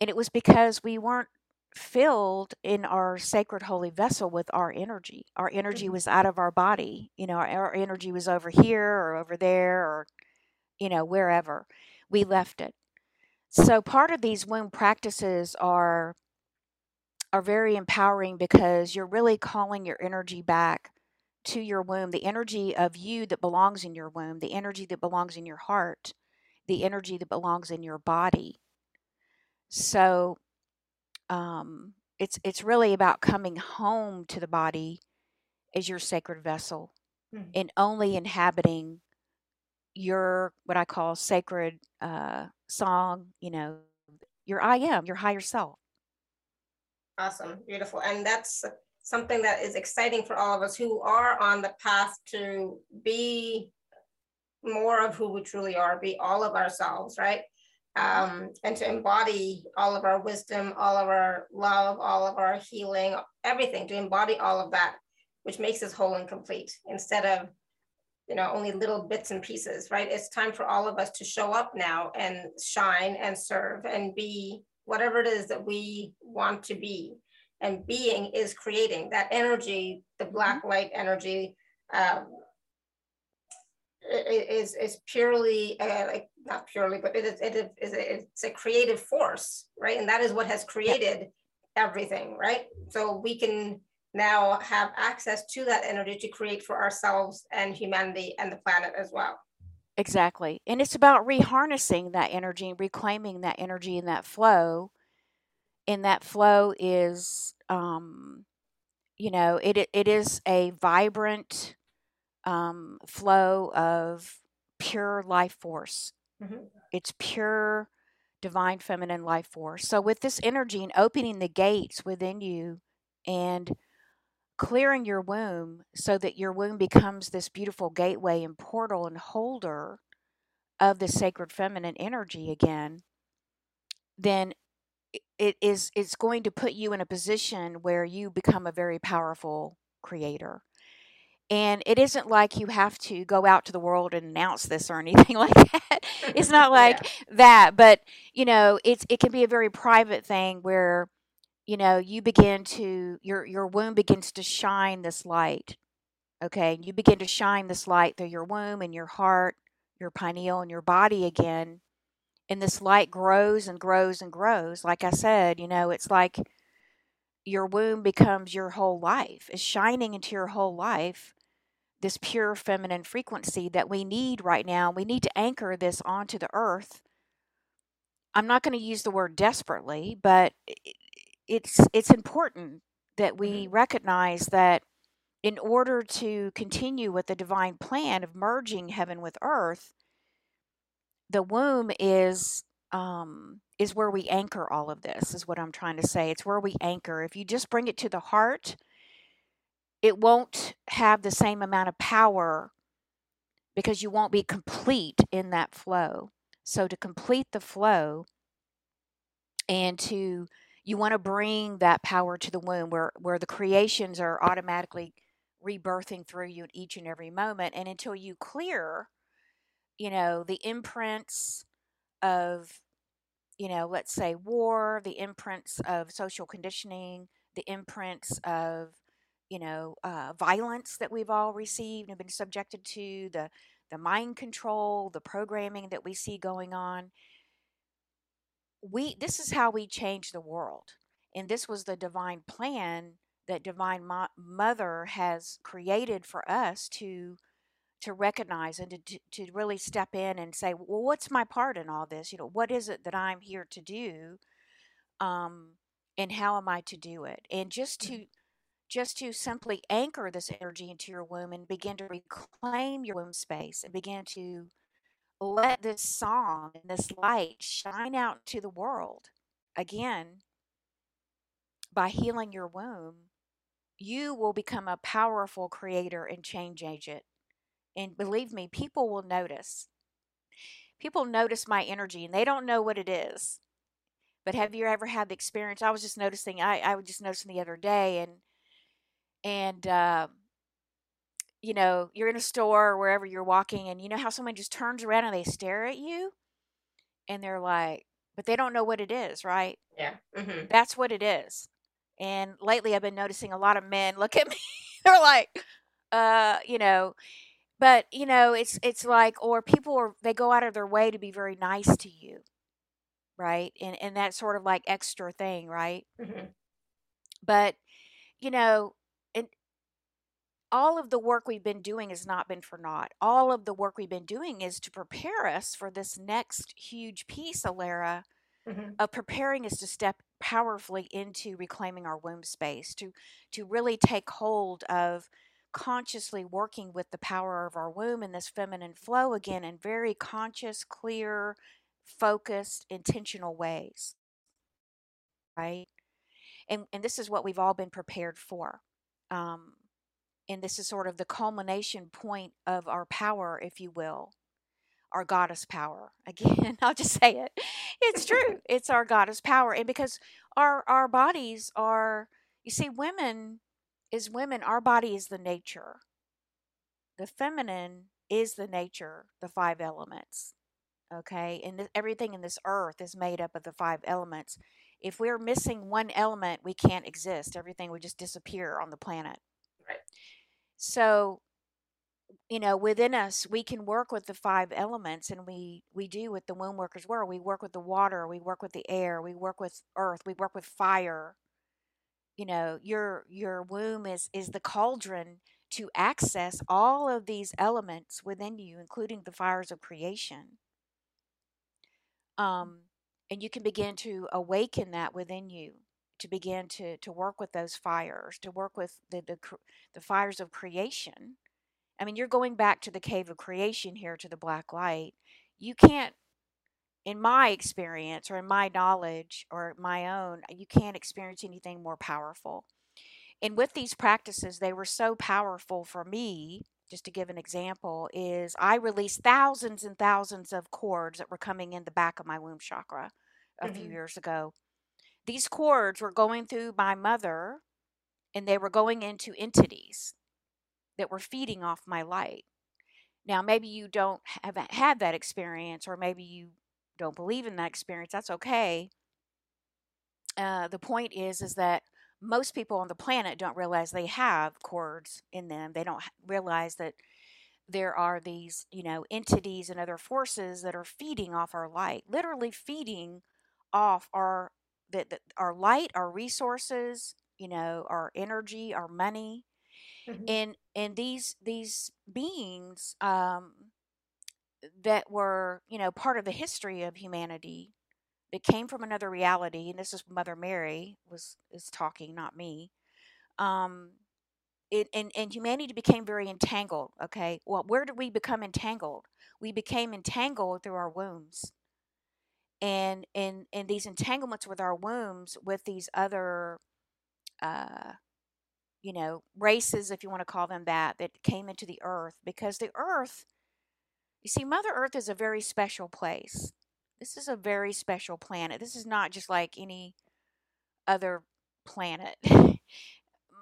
and it was because we weren't filled in our sacred holy vessel with our energy. Our energy mm-hmm. was out of our body. You know, our, our, energy was over here or over there or, you know, wherever. We left it. So part of these womb practices are are very empowering because you're really calling your energy back to your womb, the energy of you that belongs in your womb, the energy that belongs in your heart, the energy that belongs in your body. So um, it's it's really about coming home to the body as your sacred vessel mm-hmm. and only inhabiting your what I call sacred uh, song. You know, your I am, your higher self. Awesome, beautiful, and that's something that is exciting for all of us who are on the path to be more of who we truly are, be all of ourselves, right? Um, and to embody all of our wisdom, all of our love, all of our healing, everything, to embody all of that, which makes us whole and complete instead of you know only little bits and pieces right it's time for all of us to show up now and shine and serve and be whatever it is that we want to be and being is creating that energy the black mm-hmm. light energy um, is is purely uh, like not purely, but it is it is it's a creative force, right? And that is what has created everything, right? So we can now have access to that energy to create for ourselves and humanity and the planet as well. Exactly. And it's about reharnessing that energy and reclaiming that energy in that flow. And that flow is um you know, it it is a vibrant um, flow of pure life force. Mm-hmm. It's pure divine feminine life force. So, with this energy and opening the gates within you and clearing your womb so that your womb becomes this beautiful gateway and portal and holder of the sacred feminine energy again, then it is it's going to put you in a position where you become a very powerful creator and it isn't like you have to go out to the world and announce this or anything like that. It's not like yeah. that but you know it's it can be a very private thing where you know you begin to your your womb begins to shine this light okay? You begin to shine this light through your womb and your heart your pineal and your body again and this light grows and grows and grows. Like i said you know it's like your womb becomes your whole life. It's shining into your whole life this pure feminine frequency that we need right now. We need to anchor this onto the earth. I'm not going to use the word desperately, but it's it's important that we mm-hmm. recognize that in order to continue with the divine plan of merging heaven with earth, the womb is um, is where we anchor all of this. Is what I'm trying to say. It's where we anchor. If you just bring it to the heart, it won't have the same amount of power because you won't be complete in that flow. So to complete the flow and to you want to bring that power to the womb where where the creations are automatically rebirthing through you at each and every moment and until you clear you know the imprints of you know let's say war the imprints of social conditioning the imprints of you know, uh, violence that we've all received and been subjected to, the the mind control, the programming that we see going on. We this is how we change the world, and this was the divine plan that divine Mo- mother has created for us to to recognize and to, to really step in and say well what's my part in all this? You know what is it that i'm here to do um and how am i to do it? And just to just to simply anchor this energy into your womb and begin to reclaim your womb space and begin to let this song and this light shine out to the world. Again by healing your womb you will become a powerful creator and change agent. And believe me people will notice. People notice my energy and they don't know what it is. But have you ever had the experience? I was just noticing i, I was just noticing the other day and and uh, you know you're in a store or wherever you're walking and you know how someone just turns around and they stare at you? And they're like but they don't know what it is right? Yeah mm-hmm. that's what it is. And lately i've been noticing a lot of men look at me they're like uh you know but you know it's it's like or people are they go out of their way to be very nice to you right? And and that sort of like extra thing right? Mm-hmm. but you know all of the work we've been doing has not been for naught. All of the work we've been doing is to prepare us for this next huge piece, Alara, mm-hmm. of preparing us to step powerfully into reclaiming our womb space, to to really take hold of consciously working with the power of our womb in this feminine flow again in very conscious, clear, focused, intentional ways. Right? And and this is what we've all been prepared for. Um, and this is sort of the culmination point of our power, if you will. our goddess power. Again, I'll just say it. It's true. it's our goddess power. And because our our bodies are you see women is women, our body is the nature. The feminine is the nature, the five elements. Okay? And th- everything in this earth is made up of the five elements. If we're missing one element, we can't exist. Everything would just disappear on the planet. Right. So you know within us we can work with the five elements and we we do what the womb workers were. We work with the water we work with the air we work with earth we work with fire. You know your your womb is is the cauldron to access all of these elements within you including the fires of creation. Um and you can begin to awaken that within you to begin to to work with those fires to work with the the, the fires of creation I mean, you're going back to the cave of creation here to the black light. You can't, in my experience or in my knowledge or my own, you can't experience anything more powerful. And with these practices, they were so powerful for me. Just to give an example, is I released thousands and thousands of cords that were coming in the back of my womb chakra a mm-hmm. few years ago. These cords were going through my mother and they were going into entities that were feeding off my light. Now, maybe you don't have had that experience, or maybe you don't believe in that experience. That's okay. Uh, the point is, is that most people on the planet don't realize they have cords in them. They don't realize that there are these, you know, entities and other forces that are feeding off our light, literally feeding off our that our light, our resources, you know, our energy, our money, Mm-hmm. And and these these beings um, that were you know part of the history of humanity that came from another reality, and this is Mother Mary was is talking, not me. Um, it, and, and humanity became very entangled. Okay, well, where did we become entangled? We became entangled through our wombs, and and and these entanglements with our wombs, with these other uh, you know, races, if you want to call them that, that came into the earth because the earth, you see, Mother Earth is a very special place. This is a very special planet. This is not just like any other planet.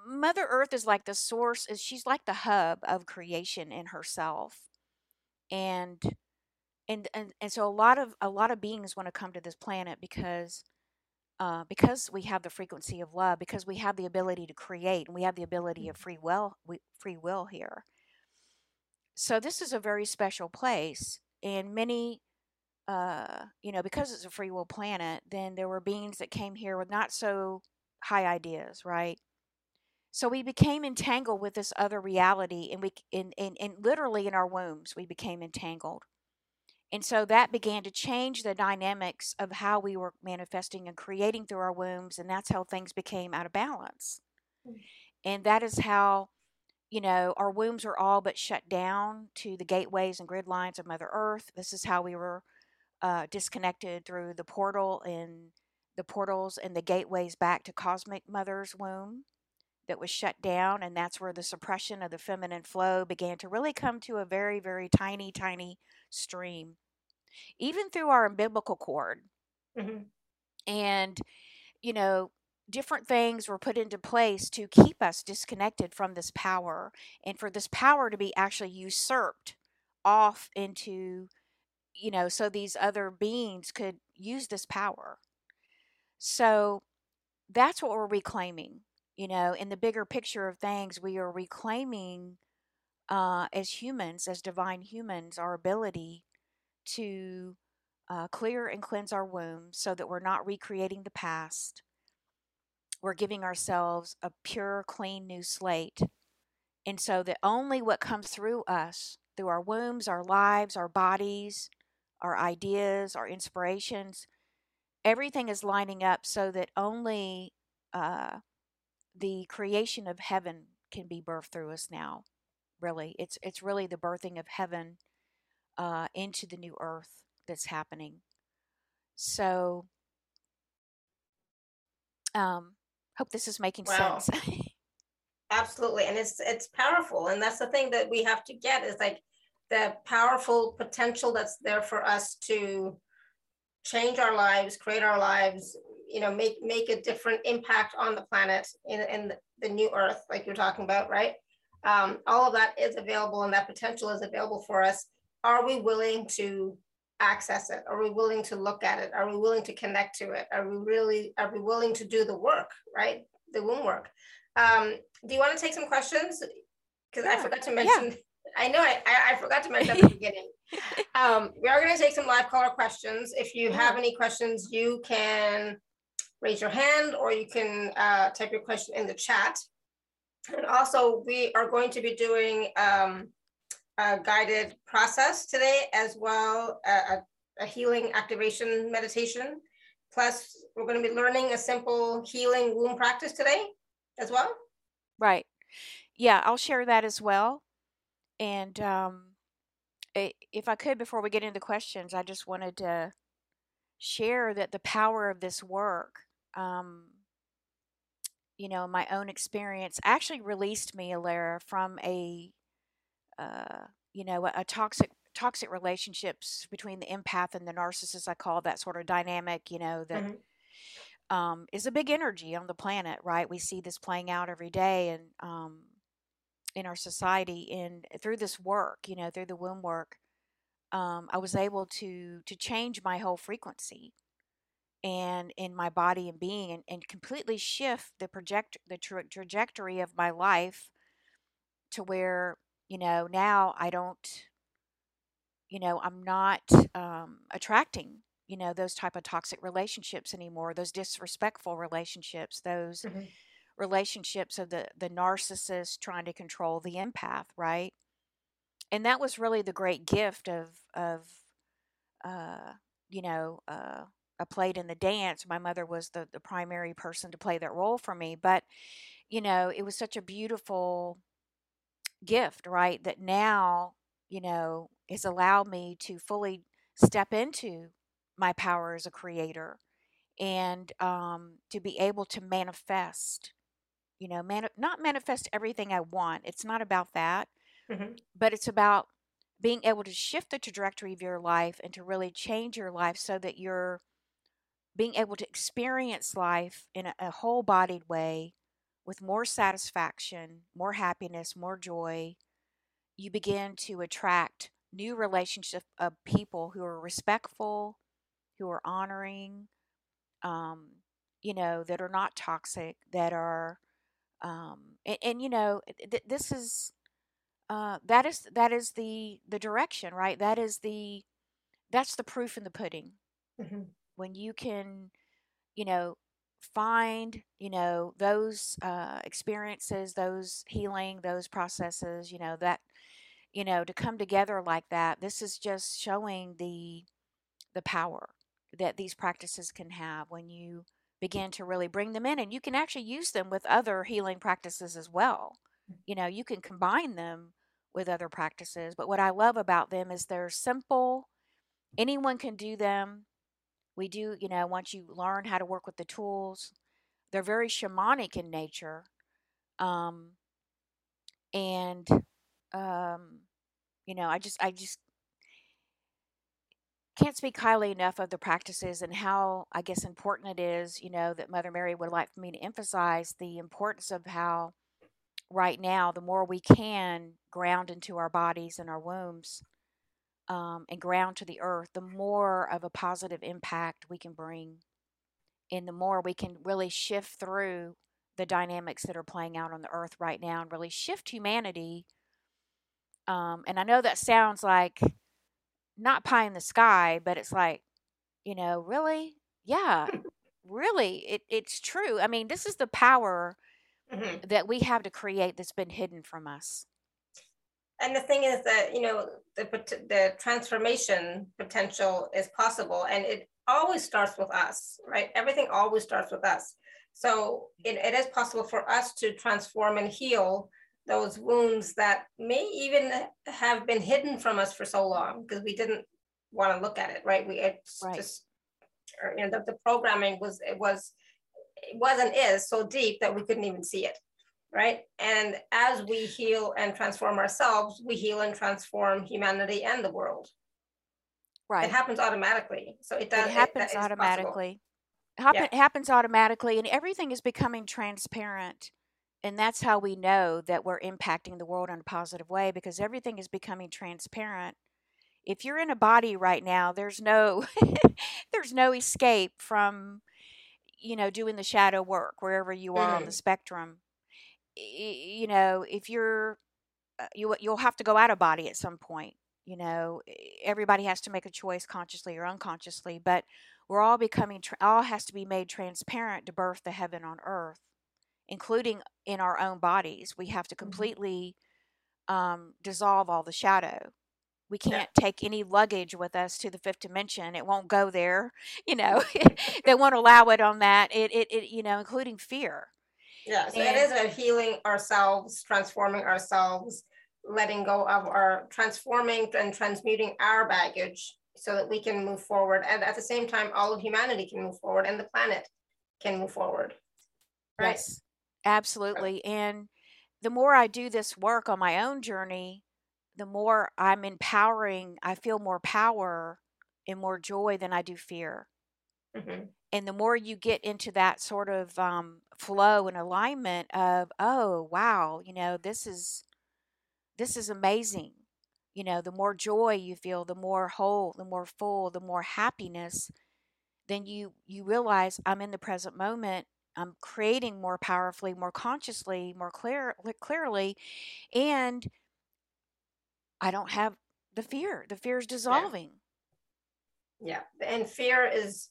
Mother Earth is like the source, is she's like the hub of creation in herself. And and and, and so a lot of a lot of beings want to come to this planet because uh, because we have the frequency of love, because we have the ability to create, and we have the ability of mm-hmm. free will, we, free will here. So this is a very special place, and many, uh, you know, because it's a free will planet, then there were beings that came here with not so high ideas, right? So we became entangled with this other reality, and we, in, in, in literally in our wombs, we became entangled. And so that began to change the dynamics of how we were manifesting and creating through our wombs. And that's how things became out of balance. Mm. And that is how, you know, our wombs are all but shut down to the gateways and grid lines of Mother Earth. This is how we were uh, disconnected through the portal and the portals and the gateways back to Cosmic Mother's womb that was shut down. And that's where the suppression of the feminine flow began to really come to a very, very tiny, tiny stream, even through our umbilical cord. Mm-hmm. And, you know, different things were put into place to keep us disconnected from this power and for this power to be actually usurped off into, you know, so these other beings could use this power. So that's what we're reclaiming. You know, in the bigger picture of things, we are reclaiming uh, as humans, as divine humans, our ability to uh, clear and cleanse our wombs so that we're not recreating the past. We're giving ourselves a pure, clean new slate. And so that only what comes through us, through our wombs, our lives, our bodies, our ideas, our inspirations, everything is lining up so that only uh, the creation of heaven can be birthed through us now really it's it's really the birthing of heaven uh, into the new earth that's happening so um hope this is making wow. sense absolutely and it's it's powerful and that's the thing that we have to get is like the powerful potential that's there for us to change our lives, create our lives, you know, make make a different impact on the planet in, in the new earth, like you're talking about, right? Um, all of that is available and that potential is available for us. Are we willing to access it? Are we willing to look at it? Are we willing to connect to it? Are we really, are we willing to do the work, right? The womb work. Um, do you want to take some questions? Because yeah. I forgot to mention, yeah. I know I, I, I, forgot to mention at the beginning. Um, we are going to take some live caller questions. If you have any questions, you can raise your hand or you can uh, type your question in the chat. And also we are going to be doing um, a guided process today as well, a, a healing activation meditation. Plus we're gonna be learning a simple healing womb practice today as well. Right. Yeah, I'll share that as well. And um, if I could, before we get into questions, I just wanted to share that the power of this work um, you know, my own experience actually released me, Alara, from a, uh, you know, a, a toxic toxic relationships between the empath and the narcissist. I call that sort of dynamic. You know that. Mm-hmm. Um, is a big energy on the planet, right? We see this playing out every day, and um, in our society, and through this work, you know, through the womb work, um, I was able to to change my whole frequency and in my body and being and, and completely shift the project the tra- trajectory of my life to where you know now i don't you know i'm not um, attracting you know those type of toxic relationships anymore those disrespectful relationships those mm-hmm. relationships of the the narcissist trying to control the empath right and that was really the great gift of of uh you know uh I played in the dance. My mother was the, the primary person to play that role for me. But, you know, it was such a beautiful gift, right? That now, you know, has allowed me to fully step into my power as a creator and um, to be able to manifest, you know, man- not manifest everything I want. It's not about that, mm-hmm. but it's about being able to shift the trajectory of your life and to really change your life so that you're being able to experience life in a, a whole bodied way with more satisfaction, more happiness, more joy, you begin to attract new relationships of people who are respectful, who are honoring, um, you know, that are not toxic, that are, um, and, and you know, th- this is, uh, that is that is the the direction, right? That is the that's the proof in the pudding. Mm-hmm when you can, you know, find, you know, those uh, experiences, those healing, those processes, you know, that, you know, to come together like that, this is just showing the the power that these practices can have when you begin to really bring them in and you can actually use them with other healing practices as well. You know, you can combine them with other practices, but what I love about them is they're simple. Anyone can do them we do, you know, once you learn how to work with the tools, they're very shamanic in nature. Um, and, um, you know, I just, I just can't speak highly enough of the practices and how, I guess, important it is, you know, that Mother Mary would like for me to emphasize the importance of how right now, the more we can ground into our bodies and our wombs, um, and ground to the earth, the more of a positive impact we can bring, and the more we can really shift through the dynamics that are playing out on the earth right now and really shift humanity. Um, and I know that sounds like not pie in the sky, but it's like, you know, really? Yeah, really, it, it's true. I mean, this is the power mm-hmm. that we have to create that's been hidden from us and the thing is that you know the the transformation potential is possible and it always starts with us right? Everything always starts with us. So it, it is possible for us to transform and heal those wounds that may even have been hidden from us for so long because we didn't want to look at it right? We it's right. just or, you know the, the programming was it was it wasn't is so deep that we couldn't even see it right? And as we heal and transform ourselves, we heal and transform humanity and the world. Right. It happens automatically. So it does. It happens automatically. Happen, yeah. happens automatically, and everything is becoming transparent. And that's how we know that we're impacting the world in a positive way because everything is becoming transparent. If you're in a body right now, there's no there's no escape from you know doing the shadow work wherever you are mm. on the mm. spectrum. You know, if you're uh, you you'll have to go out of body at some point you know everybody has to make a choice consciously or unconsciously but we're all becoming all has to be made transparent to birth the heaven on earth including in our own bodies. We have to mm-hmm. completely um, dissolve all the shadow. We can't yeah. take any luggage with us to the fifth dimension. It won't go there you know they won't allow it on that. It, it, it you know including fear yeah so and, it is a healing ourselves transforming ourselves letting go of our transforming and transmuting our baggage so that we can move forward. And at the same time, all of humanity can move forward and the planet can move forward. Right? Yes, absolutely. And the more I do this work on my own journey, the more I'm empowering, I feel more power and more joy than I do fear. Mm-hmm. And the more you get into that sort of um, flow and alignment of, oh, wow, you know, this is this is amazing. You know, the more joy you feel, the more whole, the more full, the more happiness, then you you realize I'm in the present moment. I'm creating more powerfully, more consciously, more clear clearly, and I don't have the fear. The fear is dissolving. Yeah. yeah. And fear is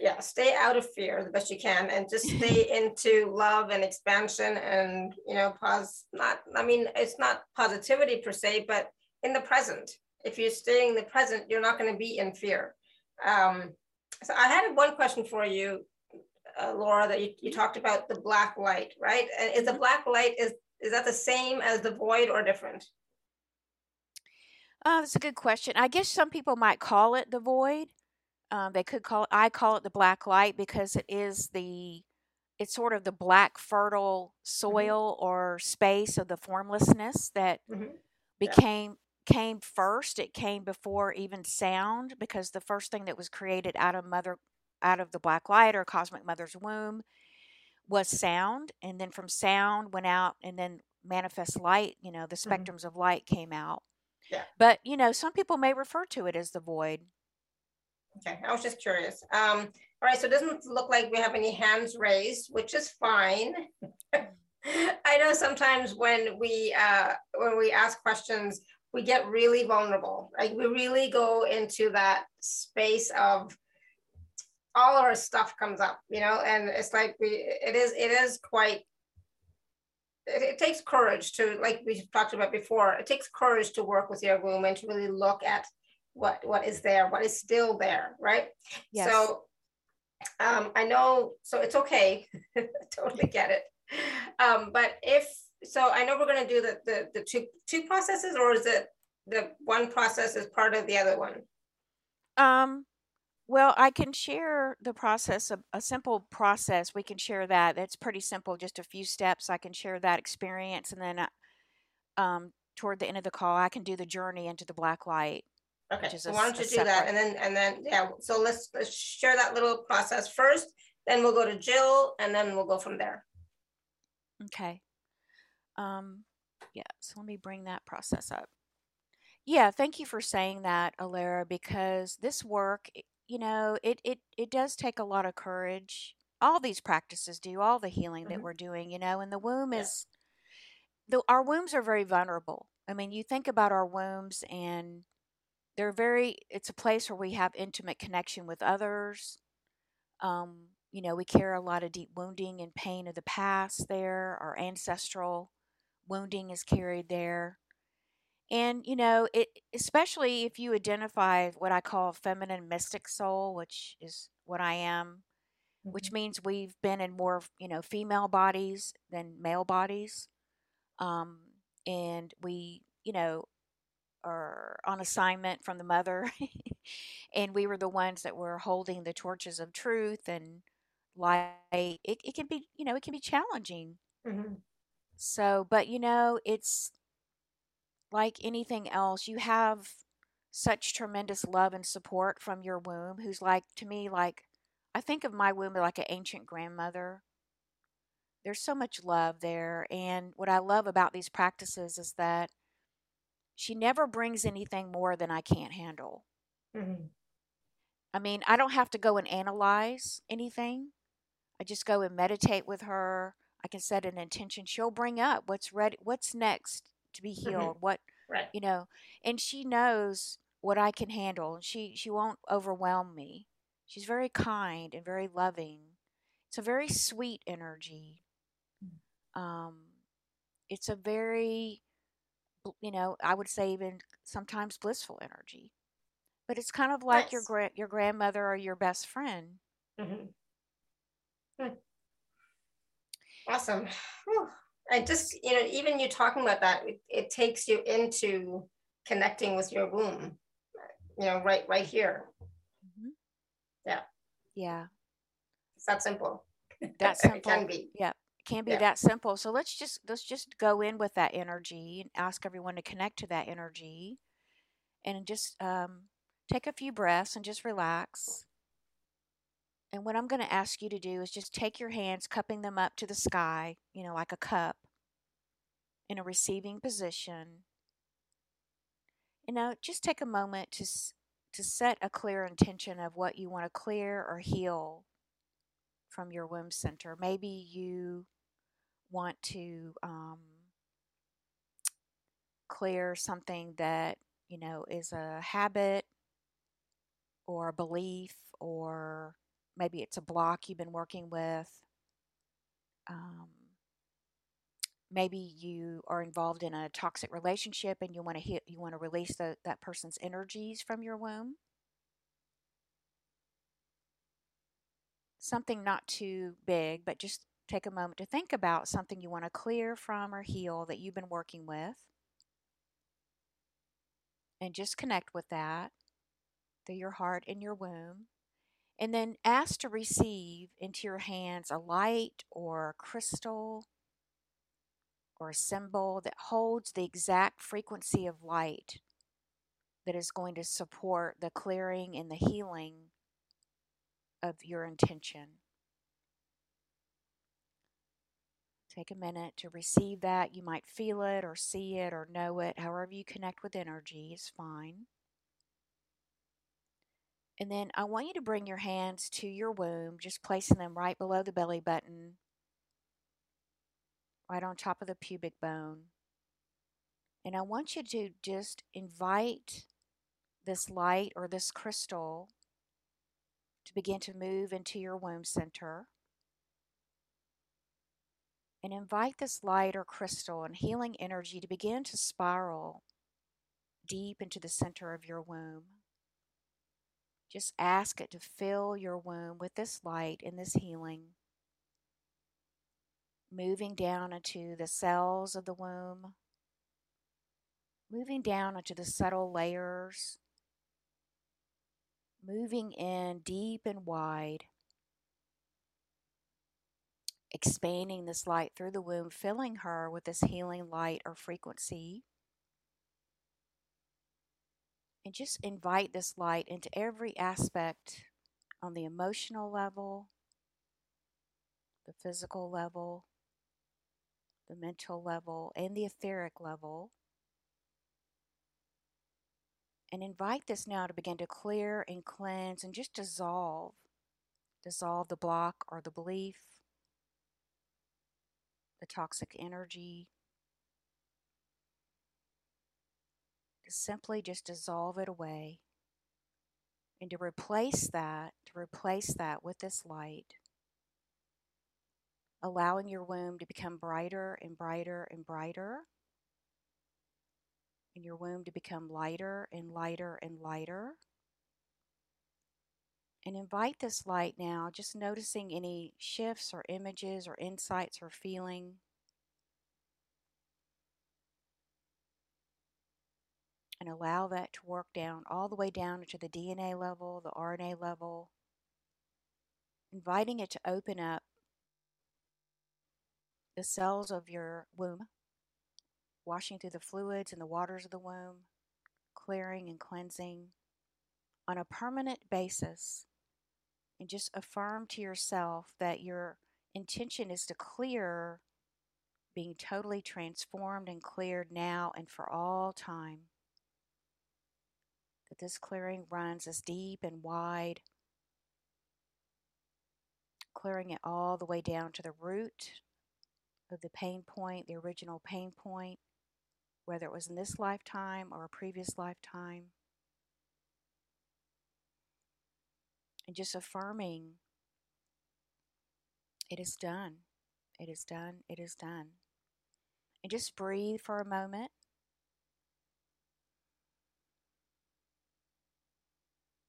yeah stay out of fear the best you can and just stay into love and expansion and you know pause not i mean it's not positivity per se but in the present if you're staying in the present you're not going to be in fear um, so i had one question for you uh, laura that you, you talked about the black light right and is the mm-hmm. black light is is that the same as the void or different uh, that's a good question. I guess some people might call it the void. Um, they could call it, I call it the black light because it is the, it's sort of the black fertile mm-hmm. soil mm-hmm. or space of the formlessness that mm-hmm. became came first it came before even sound because the first thing that was created out of mother out of the black light or cosmic mother's womb was sound and then from sound went out and then manifest light you know the mm-hmm. spectrums mm-hmm. of light came out yeah. but you know some people may refer to it as the void Okay, I was just curious. Um, all right, so it doesn't look like we have any hands raised, which is fine. I know sometimes when we uh, when we ask questions, we get really vulnerable. Like we really go into that space of all our stuff comes up, you know, and it's like we it is it is quite it, it, takes courage to like we talked about before it takes courage to work with your womb and to really look at what what is there, what is still there, right? Yes. So um, I know, so it's okay. totally get it. Um, but if so, I know we're going to do the, the the two two processes, or is it the one process is part of the other one? Um. Well, I can share the process, a, a simple process. We can share that. It's pretty simple, just a few steps. I can share that experience, and then, uh, um, toward the end of the call, I can do the journey into the black light. Okay, so why don't you do that? And then, and then, yeah, so let's, let's share that little process first, then we'll go to Jill and then we'll go from there. Okay. Um, yeah, so let me bring that process up. Yeah, thank you for saying that, Alara, because this work, you know, it, it, it does take a lot of courage. All these practices do, all the healing that mm-hmm. we're doing, you know, and the womb yeah. is, the, our wombs are very vulnerable. I mean, you think about our wombs and they're very it's a place where we have intimate connection with others um, you know we carry a lot of deep wounding and pain of the past there our ancestral wounding is carried there and you know it especially if you identify what i call feminine mystic soul which is what i am mm-hmm. which means we've been in more you know female bodies than male bodies um, and we you know or on assignment from the mother and we were the ones that were holding the torches of truth and light it, it can be you know it can be challenging mm-hmm. So, but you know, it's like anything else, you have such tremendous love and support from your womb, who's like, to me, like, I think of my womb like an ancient grandmother. There's so much love there. And what I love about these practices is that she never brings anything more than I can't handle. Mhm. I mean, I don't have to go and analyze anything. I just go and meditate with her. I can set an intention. She'll bring up what's ready, what's next to be Mhm. healed, what, Right. you know, and she knows what I can handle. She she won't overwhelm me. She's very kind and very loving. It's a very sweet energy. Um it's a very you know, I would say even sometimes blissful energy. But it's kind of like your gra- your grandmother or your best friend. Mhm. Hmm. Awesome. Whew. I just, you know, even you talking about that, it, it takes you into connecting with your womb, you know, right, right here. Mhm. Yeah. Yeah. It's that simple. That It simple. can be. Yeah. Can be Yeah. that simple. So let's just let's just go in with that energy and ask everyone to connect to that energy and just um, take a few breaths and just relax. And what I'm going to ask you to do is just take your hands, cupping them up to the sky, you know, like a cup in a receiving position. You know, just take a moment to to set a clear intention of what you want to clear or heal from your womb center. Maybe you want to um, clear something that you know is a habit or a belief or maybe it's a block you've been working with um, maybe you are involved in a toxic relationship and you want to hit you want to release the, that person's energies from your womb. Something not too big but just take a moment to think about something you want to clear from or heal that you've been working with and just connect with that through your heart and your womb and then ask to receive into your hands a light or a crystal or a symbol that holds the exact frequency of light that is going to support the clearing and the healing of your intention. Take a minute to receive that. You might feel it or see it or know it. However, you connect with energy is fine. And then I want you to bring your hands to your womb, just placing them right below the belly button, right on top of the pubic bone. And I want you to just invite this light or this crystal to begin to move into your womb center. And invite this light or crystal and healing energy to begin to spiral deep into the center of your womb. Just ask it to fill your womb with this light and this healing, moving down into the cells of the womb, moving down into the subtle layers, moving in deep and wide, expanding this light through the womb, filling her with this healing light or frequency. And just invite this light into every aspect on the emotional level, the physical level, the mental level, and the etheric level. And invite this now to begin to clear and cleanse and just dissolve. Dissolve the block or the belief, the toxic energy. Simply just dissolve it away. And to replace that, to replace that with this light. Allowing your womb to become brighter and brighter and brighter. And your womb to become lighter and lighter and lighter. And invite this light now, just noticing any shifts or images or insights or feeling. And allow that to work down all the way down into the DNA level, the RNA level, inviting it to open up the cells of your womb, washing through the fluids and the waters of the womb, clearing and cleansing on a permanent basis. And just affirm to yourself that your intention is to clear being totally transformed and cleared now and for all time. That this clearing runs as deep and wide, clearing it all the way down to the root of the pain point, the original pain point, whether it was in this lifetime or a previous lifetime. And just affirming it is done. It is done. It is done. And just breathe for a moment.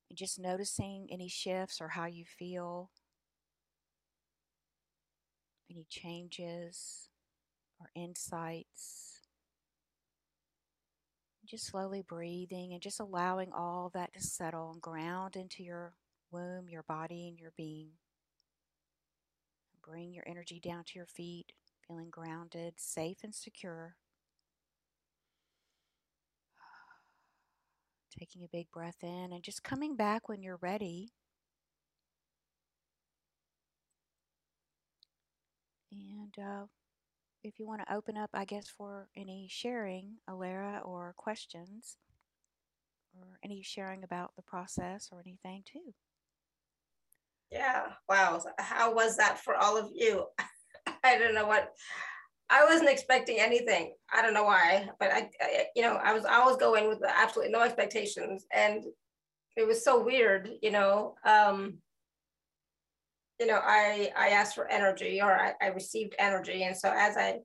And just noticing any shifts or how you feel, any changes or insights. Just slowly breathing and just allowing all that to settle and ground into your womb, your body, and your being. Bring your energy down to your feet feeling grounded, safe, and secure. Taking a big breath in and just coming back when you're ready. And uh, if you want to open up, I guess, for any sharing, Alara, or questions, or any sharing about the process or anything too. Yeah. Wow. How was that for all of you? I don't know what I wasn't expecting anything. I don't know why, but I, I, you know, I was always going with absolutely no expectations, and it was so weird, you know. Um, you know, I I asked for energy, or I, I received energy, and so as I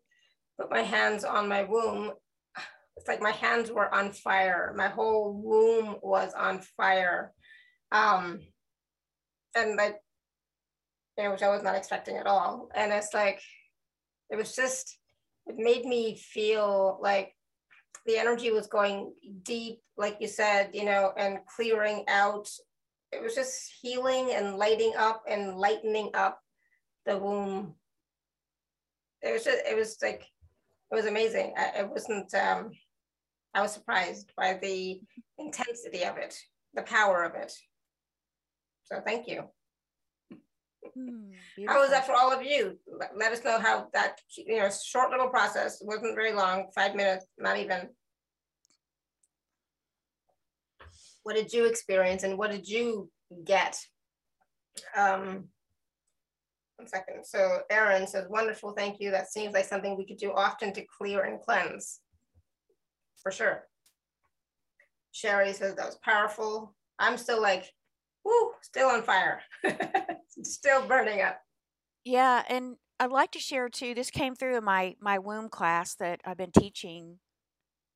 put my hands on my womb, it's like my hands were on fire. My whole womb was on fire, um, and like you know, which I was not expecting at all. And it's like, it was just, it made me feel like the energy was going deep, like you said, you know, and clearing out. It was just healing and lighting up and lightening up the womb. It was just, it was like, it was amazing. I, wasn't, um, I was surprised by the intensity of it, the power of it. So thank you. Mm, how was that for all of you? Let, let us know how that, you know, short little process, wasn't very long, five minutes, not even. What did you experience and what did you get? Um, one second. So Aaron says, wonderful, thank you. That seems like something we could do often to clear and cleanse. For sure. Sherry says that was powerful. I'm still like, whoo, still on fire. still burning up. Yeah, and I'd like to share too. This came through in my my womb class that I've been teaching,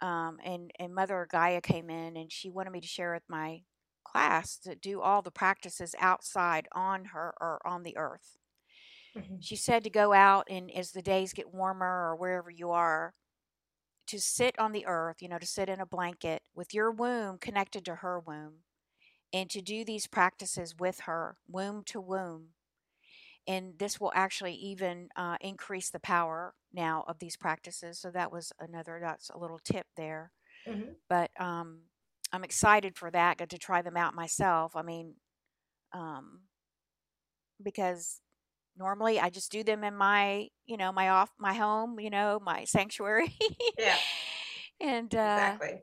um, and and Mother Gaia came in and she wanted me to share with my class to do all the practices outside on her or on the earth. Mm-hmm. She said to go out and as the days get warmer or wherever you are, to sit on the earth, you know, to sit in a blanket with your womb connected to her womb and to do these practices with her, womb to womb. And this will actually even uh, increase the power now of these practices. So that was another, that's a little tip there. Mm-hmm. But um, I'm excited for that, got to try them out myself. I mean, um, because normally I just do them in my, you know, my off, my home, you know, my sanctuary. yeah. And, uh, exactly.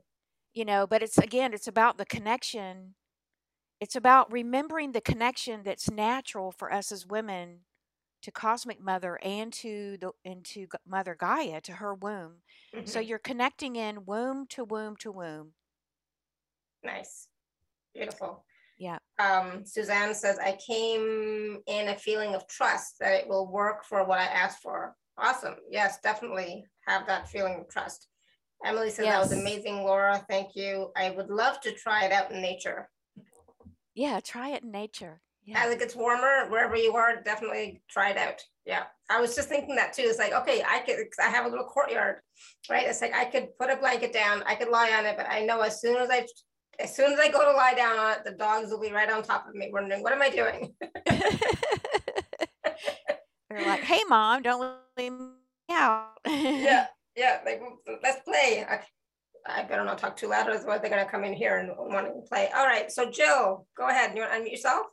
you know, but it's again, it's about the connection it's about remembering the connection that's natural for us as women to cosmic mother and to the into mother gaia to her womb. Mm-hmm. so you're connecting in womb to womb to womb. Nice. Beautiful. Yeah. Um, suzanne says i came in a feeling of trust that it will work for what i asked for. Awesome. Yes definitely have that feeling of trust. Emily says yes. that was amazing laura. Thank you. I would love to try it out in nature yeah, try it in nature. Yeah. As it gets warmer, wherever you are, definitely try it out. Yeah. I was just thinking that too. It's like, okay, I could, I have a little courtyard, right? It's like I could put a blanket down, I could lie on it, but I know as soon as I, as soon as I go to lie down on it, the dogs will be right on top of me, wondering, what am I doing? They're like, hey, mom, don't leave me out. yeah, yeah. Like let's play. I, better not talk too loud, otherwise they're gonna come in here and want to play. All right. So Jill, go ahead. You want to unmute yourself?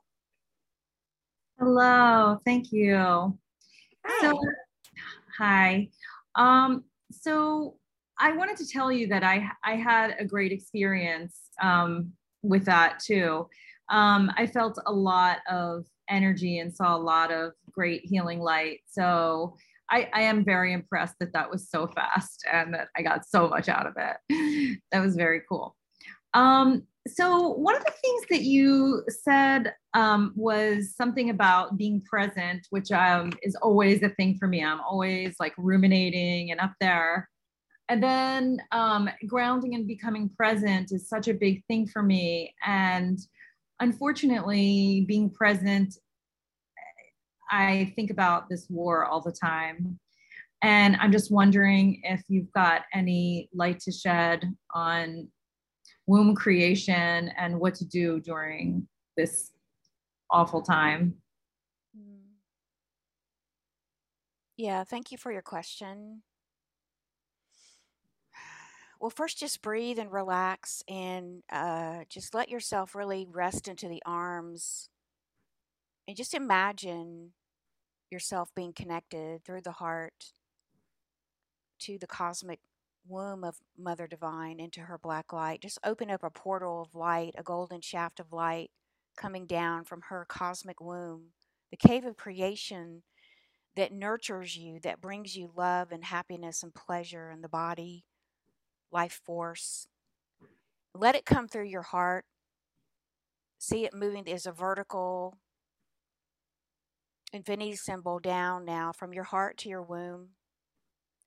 Hello. Thank you. Hi. So, hi. Um, so I wanted to tell you that I I had a great experience um, with that too. Um, I felt a lot of energy and saw a lot of great healing light. So I, I am very impressed that that was so fast and that I got so much out of it. that was very cool. Um, so one of the things that you said um, was something about being present, which um, is always a thing for me. I'm always like ruminating and up there. And then um, grounding and becoming present is such a big thing for me. And unfortunately, being present, I think about this war all the time. And I'm just wondering if you've got any light to shed on womb creation and what to do during this awful time. Mm. Yeah, thank you for your question. Well, first, just breathe and relax and uh, just let yourself really rest into the arms. And just imagine yourself being connected through the heart to the cosmic womb of Mother Divine into her black light. Just open up a portal of light, a golden shaft of light coming down from her cosmic womb, the cave of creation that nurtures you, that brings you love and happiness and pleasure in the body, life force. Let it come through your heart. See it moving as a vertical infinity symbol down now from your heart to your womb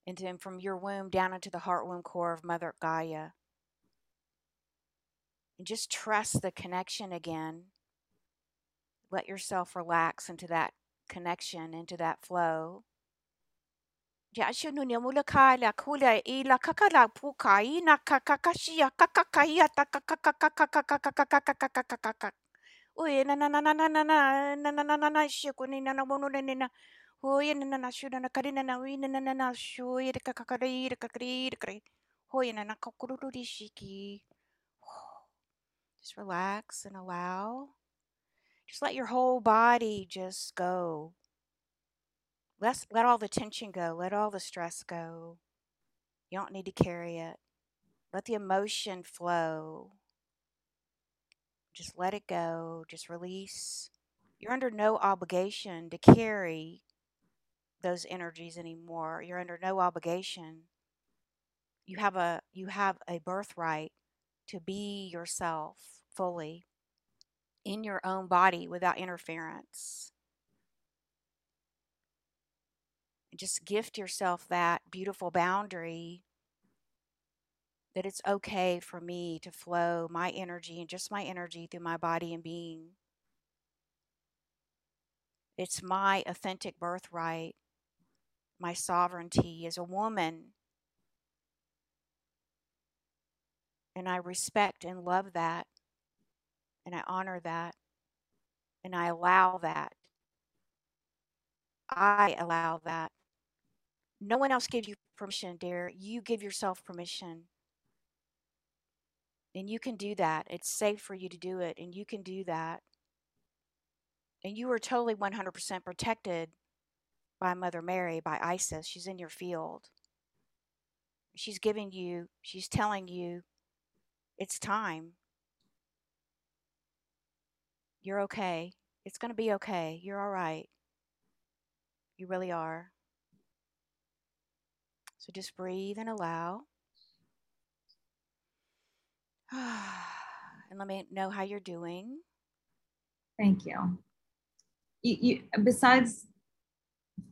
and then from your womb down into the heart womb core of Mother Gaia. And just trust the connection again. Let yourself relax into that connection, into that flow. Kakakaya takakakakakakakakakakakakakakakakak. Uy na na na na na na na na na na na na shikuni na na na na Hoy na na shu na karina na wi na na na na shu ira ka ka kari ira ka kari kari. Hoy na na ka kururi shiki. Just relax and allow. Just let your whole body just go. Let let all the tension go. Let all the stress go. You don't need to carry it. Let the emotion flow. Just let it go. Just release. You're under no obligation to carry those energies anymore. You're under no obligation. You have a you have a birthright to be yourself fully in your own body without interference. Just gift yourself that beautiful boundary that it's okay for me to flow my energy and just my energy through my body and being. It's my authentic birthright my sovereignty as a woman. And I respect and love that. And I honor that. And I allow that. I allow that. No one else gives you permission, dear. You give yourself permission. And you can do that. It's safe for you to do it. And you can do that. And you are totally 100% protected by Mother Mary, by Isis. She's in your field. She's giving you, she's telling you, it's time. You're okay. It's going to be okay. You're all right. You really are. So just breathe and allow. and let me know how you're doing. Thank you. you, you besides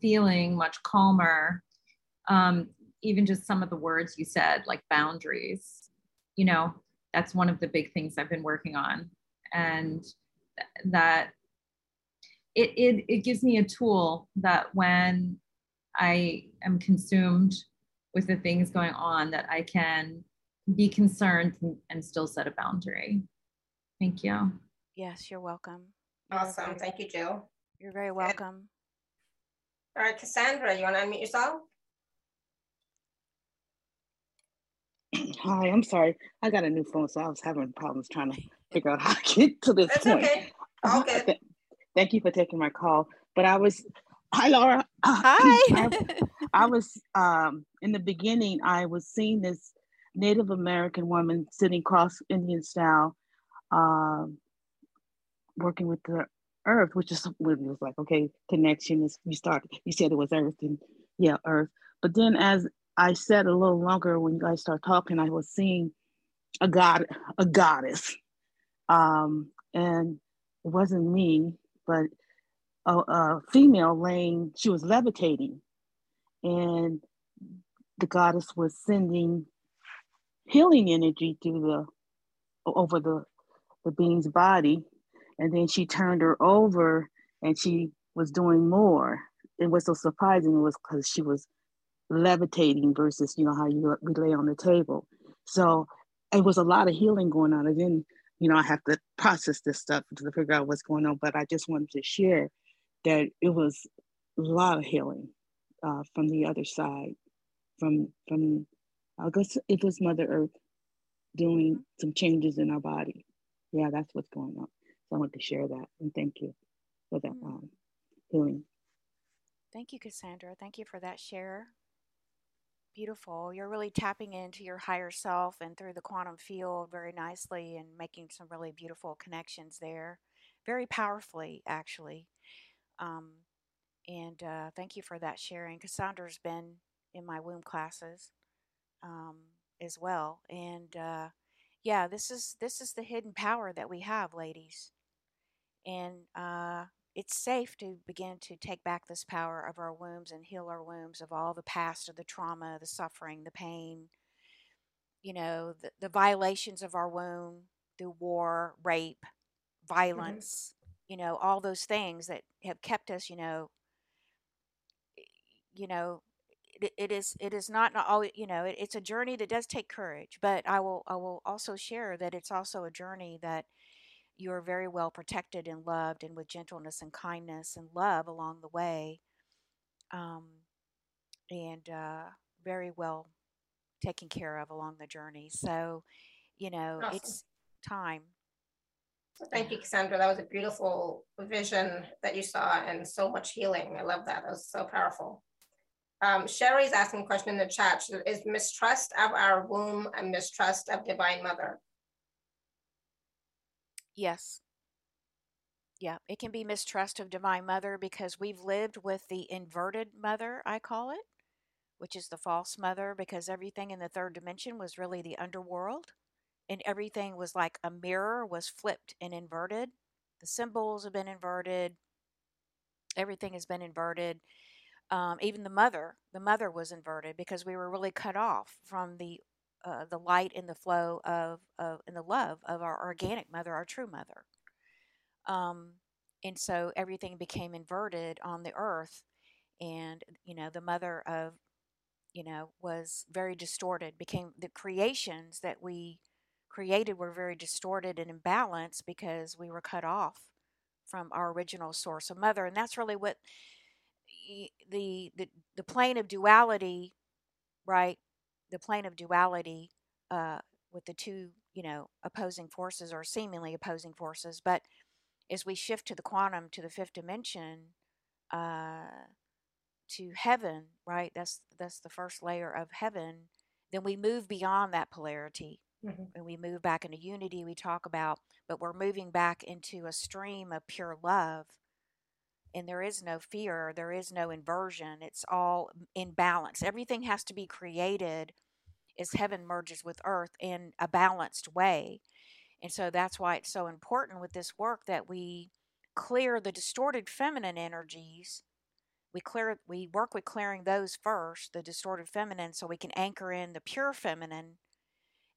feeling much calmer. Um, even just some of the words you said, like boundaries, you know, that's one of the big things I've been working on. And th- that it, it, it gives me a tool that when I am consumed with the things going on, that I can be concerned and still set a boundary. Thank you. Yes, you're welcome. You're awesome. Thank you, Jill. You're very welcome. All right, Cassandra, you want to unmute yourself? Hi, I'm sorry. I got a new phone, so I was having problems trying to figure out how to get to this That's point. Okay. All uh-huh. good. Thank you for taking my call. But I was, hi, Laura. Hi. I, I was, um, in the beginning, I was seeing this Native American woman sitting cross Indian style, um, working with the earth, which is when it was like okay, connection is. You start. You said it was earth, and yeah, earth. But then as I said a little longer when you guys start talking, I was seeing a god, a goddess, um, and it wasn't me, but a, a female laying. She was levitating, and the goddess was sending healing energy through the over the the being's body, and then she turned her over, and she was doing more. and what's so surprising. Was because she was levitating versus you know how you we lay on the table so it was a lot of healing going on and then you know i have to process this stuff to figure out what's going on but i just wanted to share that it was a lot of healing uh, from the other side from from i guess it was mother earth doing some changes in our body yeah that's what's going on so i want to share that and thank you for that um, healing Thank you, Cassandra. Thank you for that share beautiful. You're really tapping into your higher self and through the quantum field very nicely and making some really beautiful connections there. Very powerfully, actually. Um, and uh, thank you for that sharing. Cassandra's been in my womb classes um, as well. And uh, yeah, this is this is the hidden power that we have, ladies. And uh, it's safe to begin to take back this power of our wombs and heal our wombs of all the past of the trauma, the suffering, the pain, you know, the, the violations of our womb, the war, rape, mm-hmm. violence, mm-hmm. you know, all those things that have kept us, you know, you know, it, it is it is not all you know it, it's a journey that does take courage but i will i will also share that it's also a journey that you are very well protected and loved and with gentleness and kindness and love along the way um, and uh, very well taken care of along the journey. So you know awesome. it's time. Thank you cassandra. That was a beautiful vision that you saw and so much healing. I love that. That was so powerful um, Sherry's asking a question in the chat. Is mistrust of our womb a mistrust of Divine Mother? Yes. Yeah, it can be mistrust of Divine Mother because we've lived with the inverted mother, I call it, which is the false mother, because everything in the third dimension was really the underworld and everything was like a mirror was flipped and inverted. The symbols have been inverted, everything has been inverted. Um, even the mother, the mother was inverted because we were really cut off from the uh, the light and the flow of, of and the love of our organic mother, our true mother. Um, and so everything became inverted on the earth, and you know the mother of you know was very distorted. Became the creations that we created were very distorted and imbalanced because we were cut off from our original source of mother, and that's really what the the the plane of duality, right? the plane of duality uh, with the two, you know, opposing forces or seemingly opposing forces. But as we shift to the quantum, to the fifth dimension, uh, to heaven, right? That's that's the first layer of heaven. Then we move beyond that polarity, mm-hmm. and we move back into unity. We talk about, but we're moving back into a stream of pure love and there is no fear, there is no inversion. It's all in balance. Everything has to be created as heaven merges with earth in a balanced way. And so that's why it's so important with this work that we clear the distorted feminine energies. We clear we work with clearing those first, the distorted feminine, so we can anchor in the pure feminine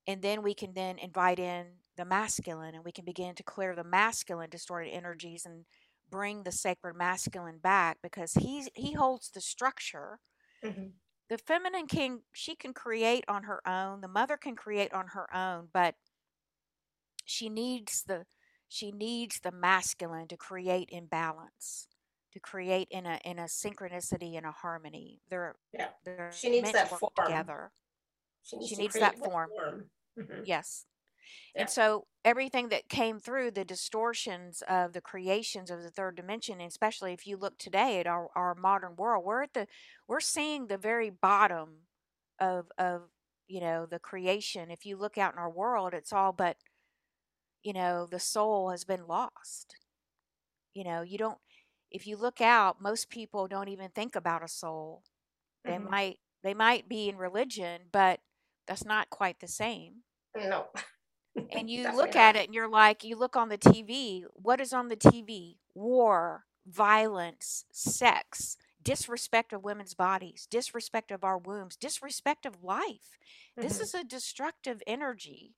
and then we can then invite in the masculine and we can begin to clear the masculine distorted energies and bring the sacred masculine back because he's he holds the structure. Mm-hmm. The feminine can she can create on her own. The mother can create on her own, but she needs the she needs the masculine to create in balance to create in a in a synchronicity and a harmony they're yeah they're she needs that form. together she needs, she needs that form. form. Mhm. Yes. Yeah. And so everything that came through the distortions of the creations of the third dimension, especially if you look today at our, our modern world, we're at the we're seeing the very bottom of of you know the creation. If you look out in our world, it's all but you know the soul has been lost. You know, you don't if you look out, most people don't even think about a soul. They Mhm. might they might be in religion, but that's not quite the same No. and you look at it and you're like you look on the TV what is on the TV war violence sex disrespect of women's bodies disrespect of our wombs disrespect of life. This Mhm. is a destructive energy.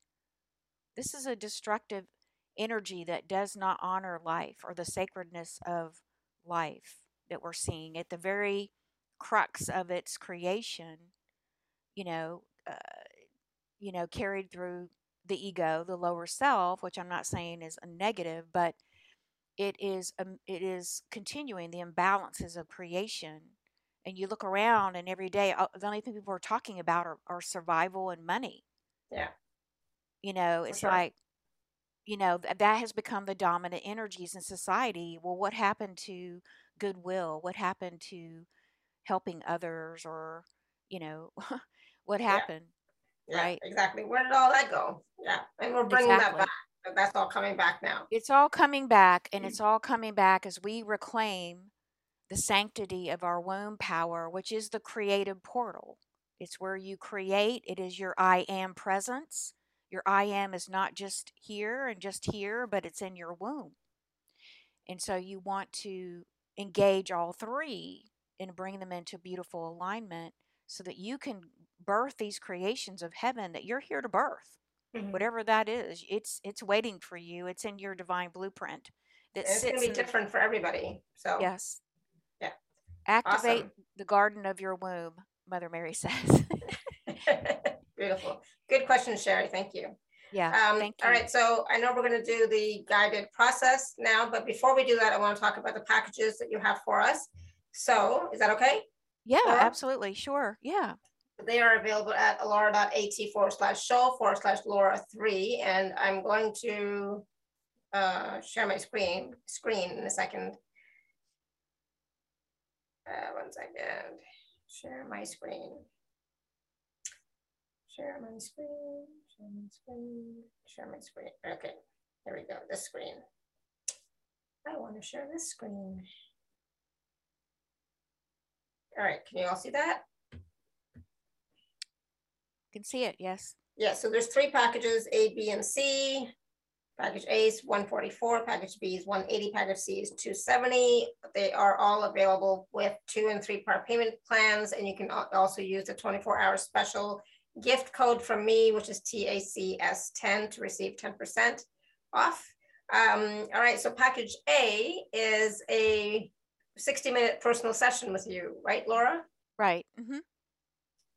This is a destructive energy that does not honor life or the sacredness of life that we're seeing. At the very crux of its creation you know uh, you know carried through the ego the lower self which i'm not saying is a negative but it is um, it is continuing the imbalances of creation. And you look around and every day uh, the only thing people are talking about are, are survival and money. Yeah. you know it's sure. like you know th- that has become the dominant energies in society. Well what happened to goodwill? What happened to helping others or you know what happened? Yeah, right? exactly. Where did all that go? Yeah, and we're bringing that back. That's all coming back now. it's all coming back and it's mm. all coming back as we reclaim the sanctity of our womb power which is the creative portal it's where you create it is your i am presence your i am is not just here and just here but it's in your womb and so you want to engage all three and bring them into beautiful alignment so that you can birth these creations of heaven that you're here to birth Mhm. whatever that is it's it's waiting for you it's in your divine blueprint that it's going to be in the different for everybody. So yes Yeah. activate awesome. the garden of your womb mother mary says Beautiful. Good question, Sherry. Thank you. yeah Um, thank you all right, so I know we're going to do the guided process now, but before we do that, I want to talk about the packages that you have for us. So, is that okay? Yeah Laura? absolutely sure yeah They are available at alara.at forward slash show forward slash Laura three, and I'm going to uh, share my screen screen in a second. Uh, one second. Share my screen. Share my screen. Share my screen. Share my screen. Okay, There we go. This screen. I want to share this screen. All right, can you all see that? You can see it yes Yeah, so there's three packages, A, B, and C. Package A is one forty-four, package B is one eighty, package C is two seventy. They are all available with two and three part payment plans, and you can also use the twenty-four hour special gift code from me, which is TACS ten to receive ten percent off. Um, all right, so package A is a sixty-minute personal session with you, right, Laura? right Mm-hmm.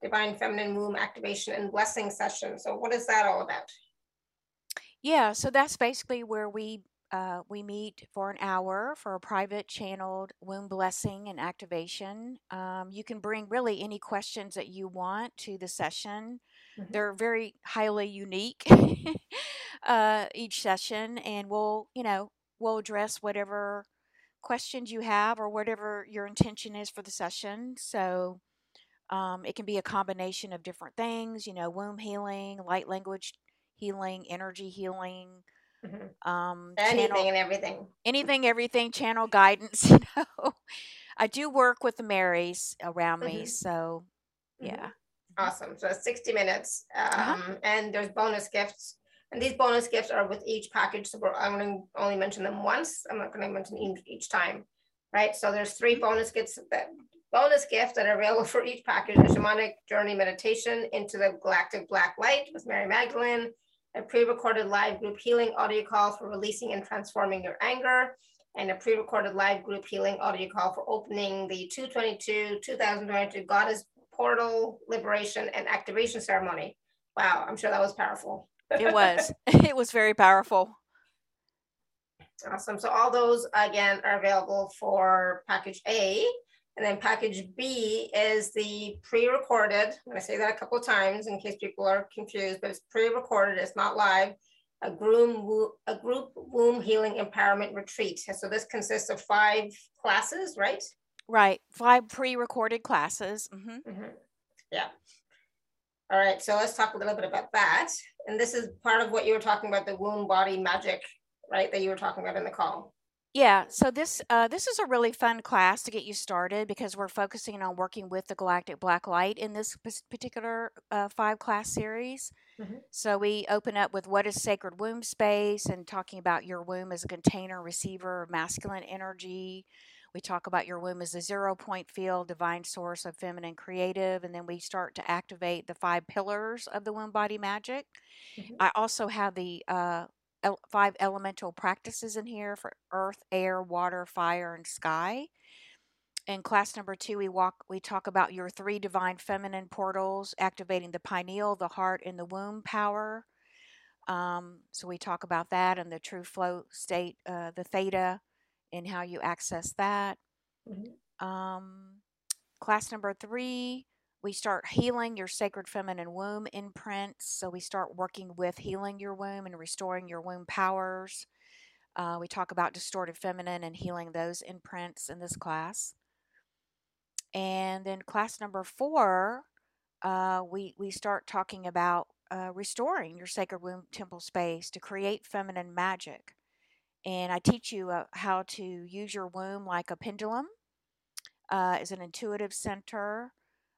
Divine Feminine Womb Activation and Blessing session. So what is that all about? Yeah, so that's basically where we uh, we meet for an hour for a private channeled womb blessing and activation. Um, you can bring really any questions that you want to the session. Mhm. They're very highly unique uh, each session, and we'll you know we'll address whatever questions you have or whatever your intention is for the session. So. Um, it can be a combination of different things, you know, womb healing, light language healing, energy healing, Mhm. um, Anything channel and everything. anything, everything, channel guidance. You know, I do work with the Marys around me, Mhm. so Mhm. yeah, Awesome. So 60 minutes. Uh-huh. Um, and there's bonus gifts. And these bonus gifts are with each package. So we're, I'm going to only mention them once. I'm not going to mention each, each time. Right. So there's three mm-hmm. bonus gifts that bonus gifts that are available for each package. A shamanic journey meditation into the galactic black light with Mary Magdalene, a pre-recorded live group healing audio call for releasing and transforming your anger, and a pre-recorded live group healing audio call for opening the 222 2022 Goddess Portal Liberation and Activation Ceremony. Wow, I'm sure that was powerful. It was it was very powerful. Awesome. So all those again are available for package A. And then package B is the pre-recorded. I'm gonna say that a couple of times in case people are confused, but it's pre-recorded, it's not live. A group, a group womb healing empowerment retreat. And so this consists of five classes, right? Right. Five pre-recorded classes. hmm Mhm. Yeah. All right, so let's talk a little bit about that. And this is part of what you were talking about, the womb body magic, right? That you were talking about in the call. Yeah, so this uh, this is a really fun class to get you started because we're focusing on working with the galactic black light in this particular uh, five class series. Mhm. So we open up with what is sacred womb space and talking about your womb as a container receiver of masculine energy. We talk about your womb as a zero point field, divine source of feminine creative, and then we start to activate the five pillars of the womb body magic. Mhm. I also have the uh, el- five elemental practices in here for earth, air, water, fire, and sky. In class number two, we walk we talk about your three divine feminine portals, activating the pineal, the heart, and the womb power. Um, so we talk about that and the true flow state, uh, the theta, and how you access that. Mhm. Um, class number three, we start healing your sacred feminine womb imprints. So we start working with healing your womb and restoring your womb powers. Uh, we talk about distorted feminine and healing those imprints in this class. And then class number four, uh, we we start talking about uh, restoring your sacred womb temple space to create feminine magic. And I teach you uh, how to use your womb like a pendulum uh, as an intuitive center,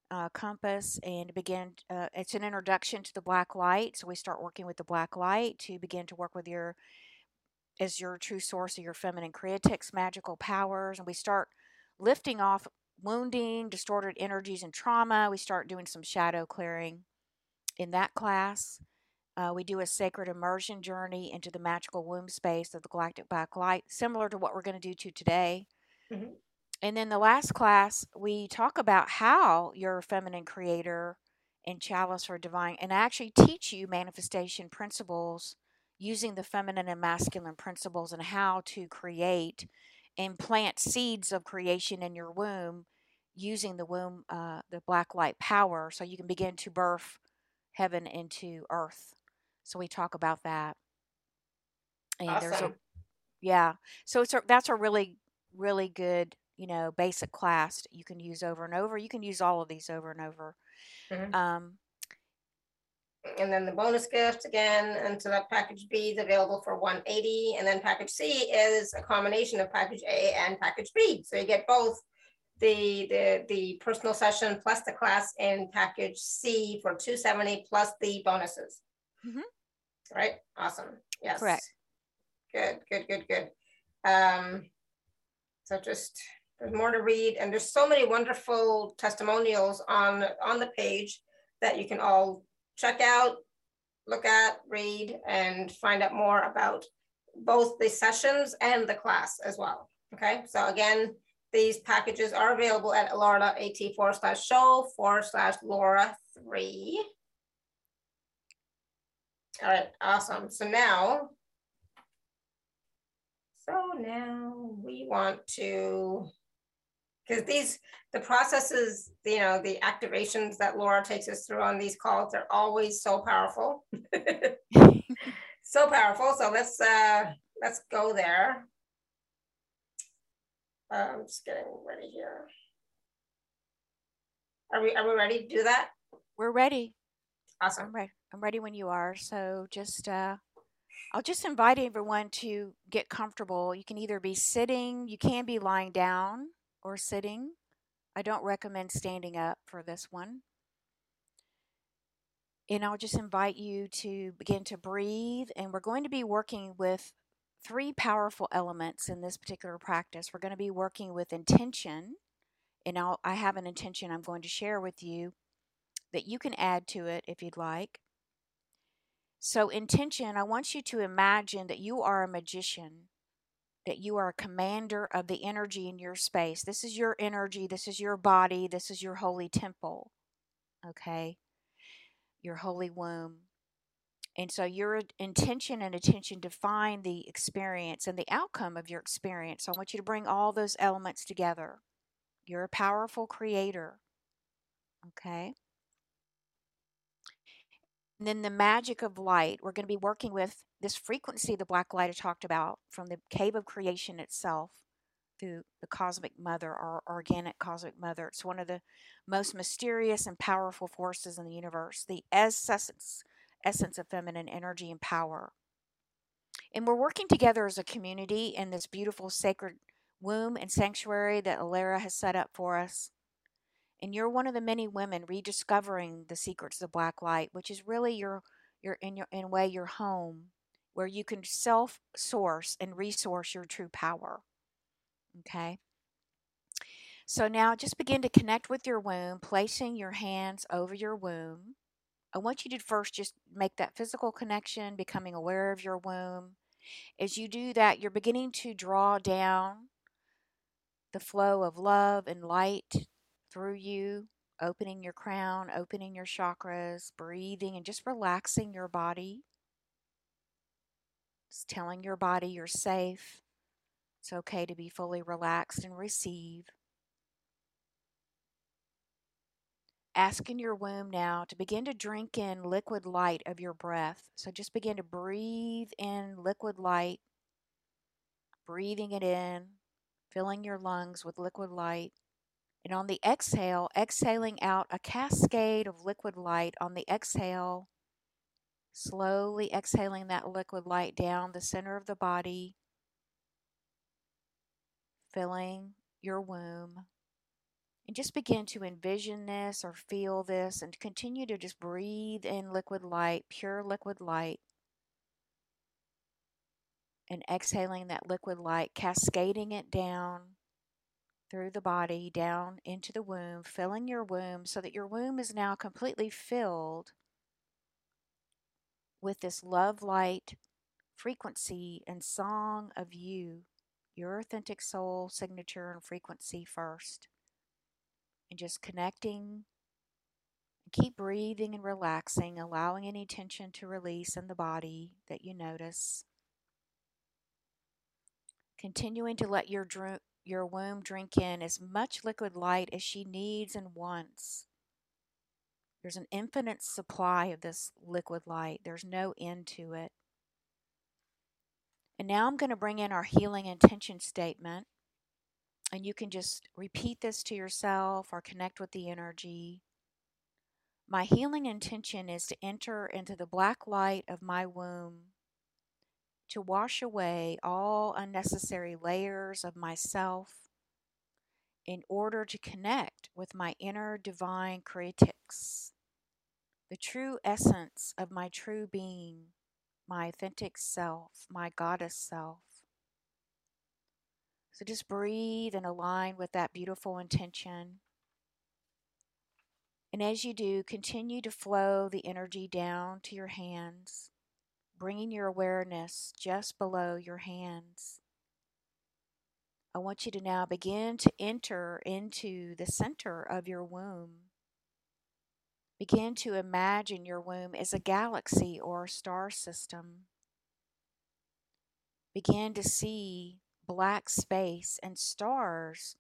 uh, compass, and begin. Uh, it's an introduction to the black light. So we start working with the black light to begin to work with your as your true source of your feminine creatrix magical powers, and we start lifting off wounding, distorted energies, and trauma. We start doing some shadow clearing in that class. Uh, we do a sacred immersion journey into the magical womb space of the galactic black light, similar to what we're going to do to today. Mhm. And then the last class, we talk about how your feminine creator and chalice for divine, and I actually teach you manifestation principles using the feminine and masculine principles and how to create and plant seeds of creation in your womb using the womb, uh, the black light power, so you can begin to birth heaven into earth. So we talk about that. And there's a yeah. So it's a, that's a really really good, you know, basic class that you can use over and over. You can use all of these over and over. Mhm. Um, And then the bonus gift again, and so that package B is available for 180. And then package C is a combination of package A and package B. So you get both the the the personal session plus the class in package C for 270 plus the bonuses. Mhm. Right? Awesome. Yes. Correct. Good, good, good, good. Um, so just there's more to read, and there's so many wonderful testimonials on on the page that you can all check out, look at, read, and find out more about both the sessions and the class as well. Okay, so again, these packages are available at alara.at forward slash show forward slash Laura three. All right, awesome. So now, so now we want to, because these, the processes, you know, the activations that Laura takes us through on these calls are always so powerful. so powerful. So let's uh let's go there. Uh, I'm just getting ready here. Are we are we ready to do that? we're ready. Awesome. Ready. I'm ready when you are. So just uh I'll just invite everyone to get comfortable. You can either be sitting, you can be lying down or sitting. I don't recommend standing up for this one. And I'll just invite you to begin to breathe. And we're going to be working with three powerful elements in this particular practice. We're going to be working with intention. And I'll, I have an intention I'm going to share with you that you can add to it if you'd like. So, intention, I want you to imagine that you are a magician, that you are a commander of the energy in your space. This is your energy, this is your body, this is your holy temple, okay? Your holy womb. And so, your intention and attention define the experience and the outcome of your experience. So I want you to bring all those elements together You're a powerful creator. Okay. And then the magic of light, we're going to be working with this frequency the black light I talked about from the cave of creation itself through the cosmic mother or organic cosmic mother. It's one of the most mysterious and powerful forces in the universe, the essence, essence of feminine energy and power. And we're working together as a community in this beautiful sacred womb and sanctuary that Alara has set up for us. And you're one of the many women rediscovering the secrets of black light, which is really your your in your in a way your home where you can self source and resource your true power. Okay. So now just begin to connect with your womb, placing your hands over your womb. I want you to first just make that physical connection, becoming aware of your womb. As you do that, you're beginning to draw down the flow of love and light through you, opening your crown, opening your chakras, breathing, and just relaxing your body. Just telling your body you're safe. It's okay to be fully relaxed and receive. Asking your womb now to begin to drink in liquid light of your breath. So just begin to breathe in liquid light, breathing it in, filling your lungs with liquid light. And on the exhale, exhaling out a cascade of liquid light on the exhale, slowly exhaling that liquid light down the center of the body, filling your womb. And just begin to envision this or feel this and continue to just breathe in liquid light, pure liquid light. And exhaling that liquid light, cascading it down through the body, down into the womb, filling your womb so that your womb is now completely filled with this love light frequency and song of you your authentic soul signature and frequency first. And just connecting. Keep breathing and relaxing, allowing any tension to release in the body that you notice. Continuing to let your, your womb drink in as much liquid light as she needs and wants. There's an infinite supply of this liquid light, there's no end to it. And now I'm going to bring in our healing intention statement. And you can just repeat this to yourself or connect with the energy. My healing intention is to enter into the black light of my womb, to wash away all unnecessary layers of myself in order to connect with my inner divine creatrix, the true essence of my true being my authentic self, my goddess self. So just breathe and align with that beautiful intention. And as you do, continue to flow the energy down to your hands, bringing your awareness just below your hands. I want you to now begin to enter into the center of your womb. Begin to imagine your womb as a galaxy or a star system. Begin to see black space and stars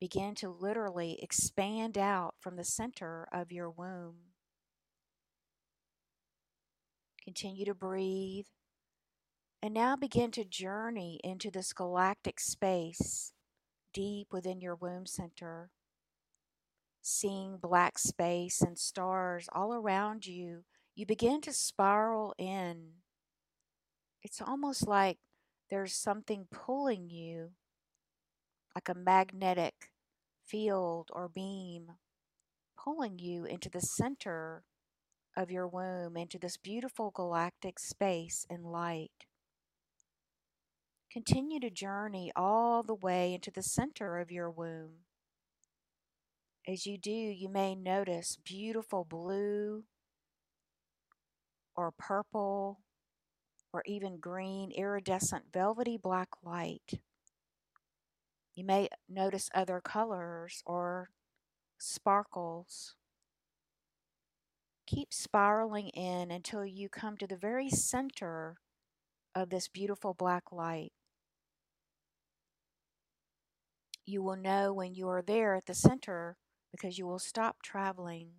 begin to literally expand out from the center of your womb. Continue to breathe. And now begin to journey into this galactic space deep within your womb center seeing black space and stars all around you, you begin to spiral in. It's almost like there's something pulling you, like a magnetic field or beam, pulling you into the center of your womb, into this beautiful galactic space and light. Continue to journey all the way into the center of your womb. As you do, you may notice beautiful blue or purple or even green iridescent velvety black light. You may notice other colors or sparkles. Keep spiraling in until you come to the very center of this beautiful black light. You will know when you are there at the center because you will stop traveling.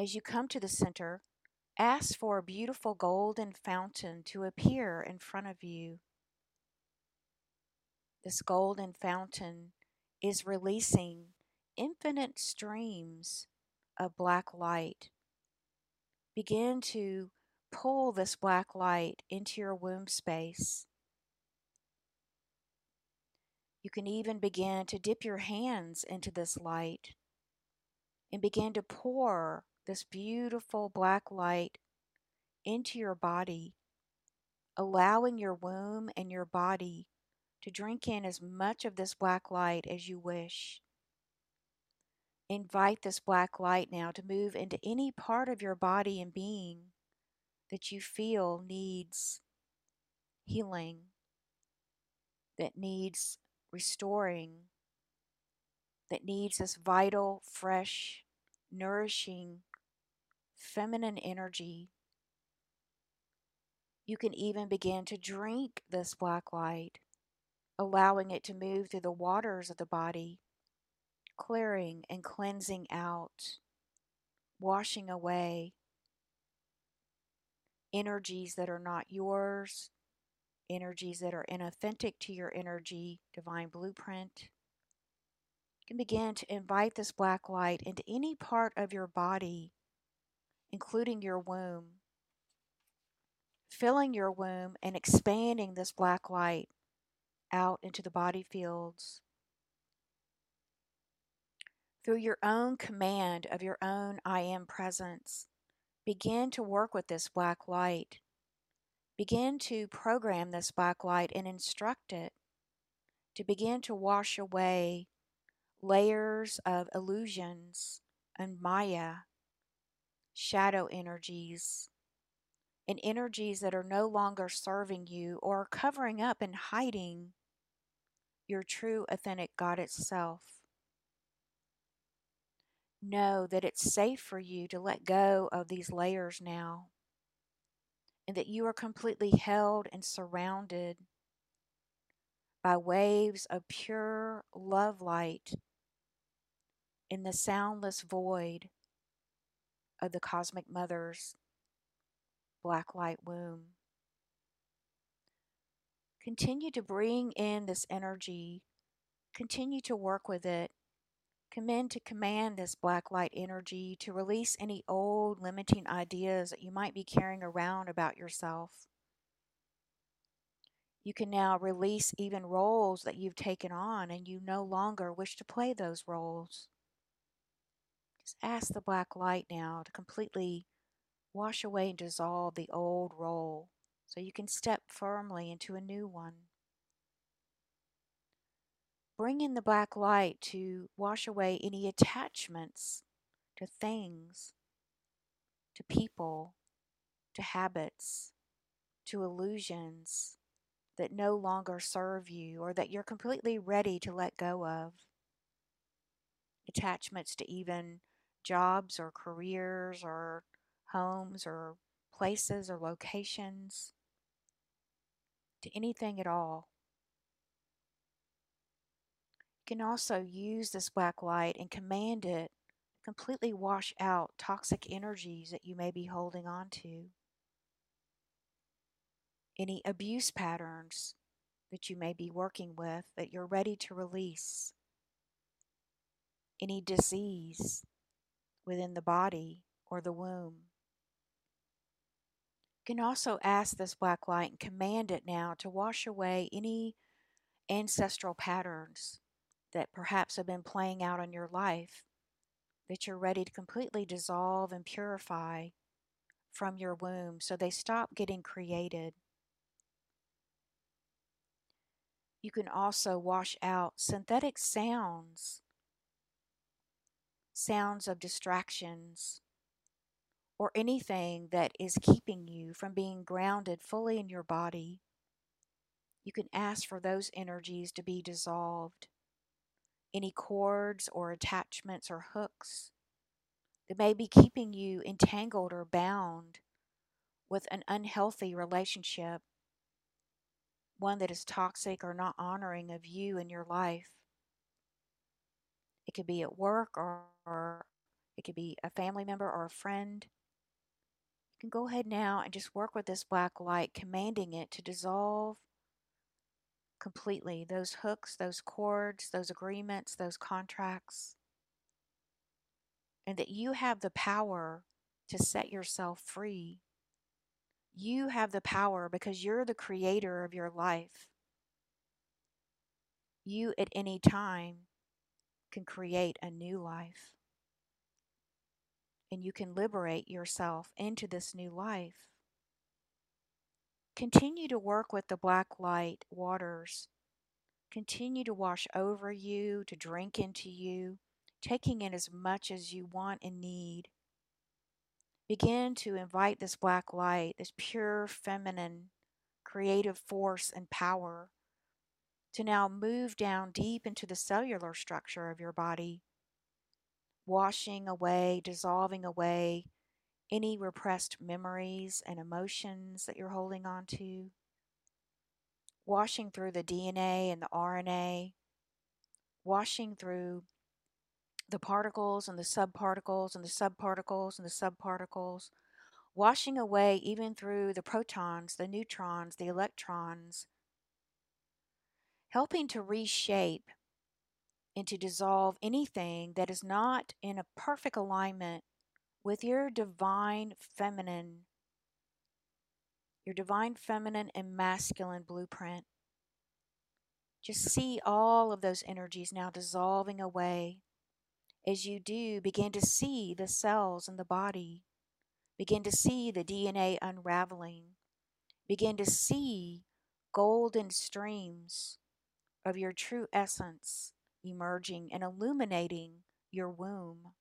As you come to the center, ask for a beautiful golden fountain to appear in front of you. This golden fountain is releasing infinite streams of black light. Begin to pull this black light into your womb space. You can even begin to dip your hands into this light and begin to pour this beautiful black light into your body, allowing your womb and your body to drink in as much of this black light as you wish. Invite this black light now to move into any part of your body and being that you feel needs healing, that needs restoring, that needs this vital, fresh, nourishing, feminine energy. You can even begin to drink this black light, allowing it to move through the waters of the body, clearing and cleansing out, washing away energies that are not yours, energies that are inauthentic to your energy divine blueprint. You can begin to invite this black light into any part of your body, including your womb, filling your womb and expanding this black light out into the body fields. Through your own command of your own I am presence, begin to work with this black light Begin to program this black light and instruct it to begin to wash away layers of illusions and Maya, shadow energies, and energies that are no longer serving you or covering up and hiding your true, authentic God itself. Know that it's safe for you to let go of these layers now and that you are completely held and surrounded by waves of pure love light in the soundless void of the Cosmic Mother's black light womb. Continue to bring in this energy, continue to work with it, Commend to command this black light energy to release any old limiting ideas that you might be carrying around about yourself. You can now release even roles that you've taken on and you no longer wish to play those roles. Just ask the black light now to completely wash away and dissolve the old role so you can step firmly into a new one. Bring in the black light to wash away any attachments to things, to people, to habits, to illusions that no longer serve you or that you're completely ready to let go of. Attachments to even jobs or careers or homes or places or locations, to anything at all can also use this black light and command it to completely wash out toxic energies that you may be holding on to. Any abuse patterns that you may be working with that you're ready to release. Any disease within the body or the womb. You can also ask this black light and command it now to wash away any ancestral patterns that perhaps have been playing out in your life that you're ready to completely dissolve and purify from your womb so they stop getting created. You can also wash out synthetic sounds, sounds of distractions, or anything that is keeping you from being grounded fully in your body. You can ask for those energies to be dissolved any cords or attachments or hooks that may be keeping you entangled or bound with an unhealthy relationship, one that is toxic or not honoring of you and your life. It could be at work or, or it could be a family member or a friend. You can go ahead now and just work with this black light, commanding it to dissolve completely those hooks, those cords, those agreements, those contracts. And that you have the power to set yourself free. You have the power because you're the creator of your life. You at any time can create a new life. And you can liberate yourself into this new life. Continue to work with the black light waters. Continue to wash over you, to drink into you, taking in as much as you want and need. Begin to invite this black light, this pure feminine creative force and power to now move down deep into the cellular structure of your body, washing away, dissolving away any repressed memories and emotions that you're holding on to, washing through the DNA and the RNA, washing through the particles and the subparticles and the subparticles and the subparticles, washing away even through the protons, the neutrons, the electrons, helping to reshape and to dissolve anything that is not in a perfect alignment with your divine feminine, your divine feminine and masculine blueprint. Just see all of those energies now dissolving away. As you do, begin to see the cells in the body, begin to see the DNA unraveling, begin to see golden streams of your true essence emerging and illuminating your womb,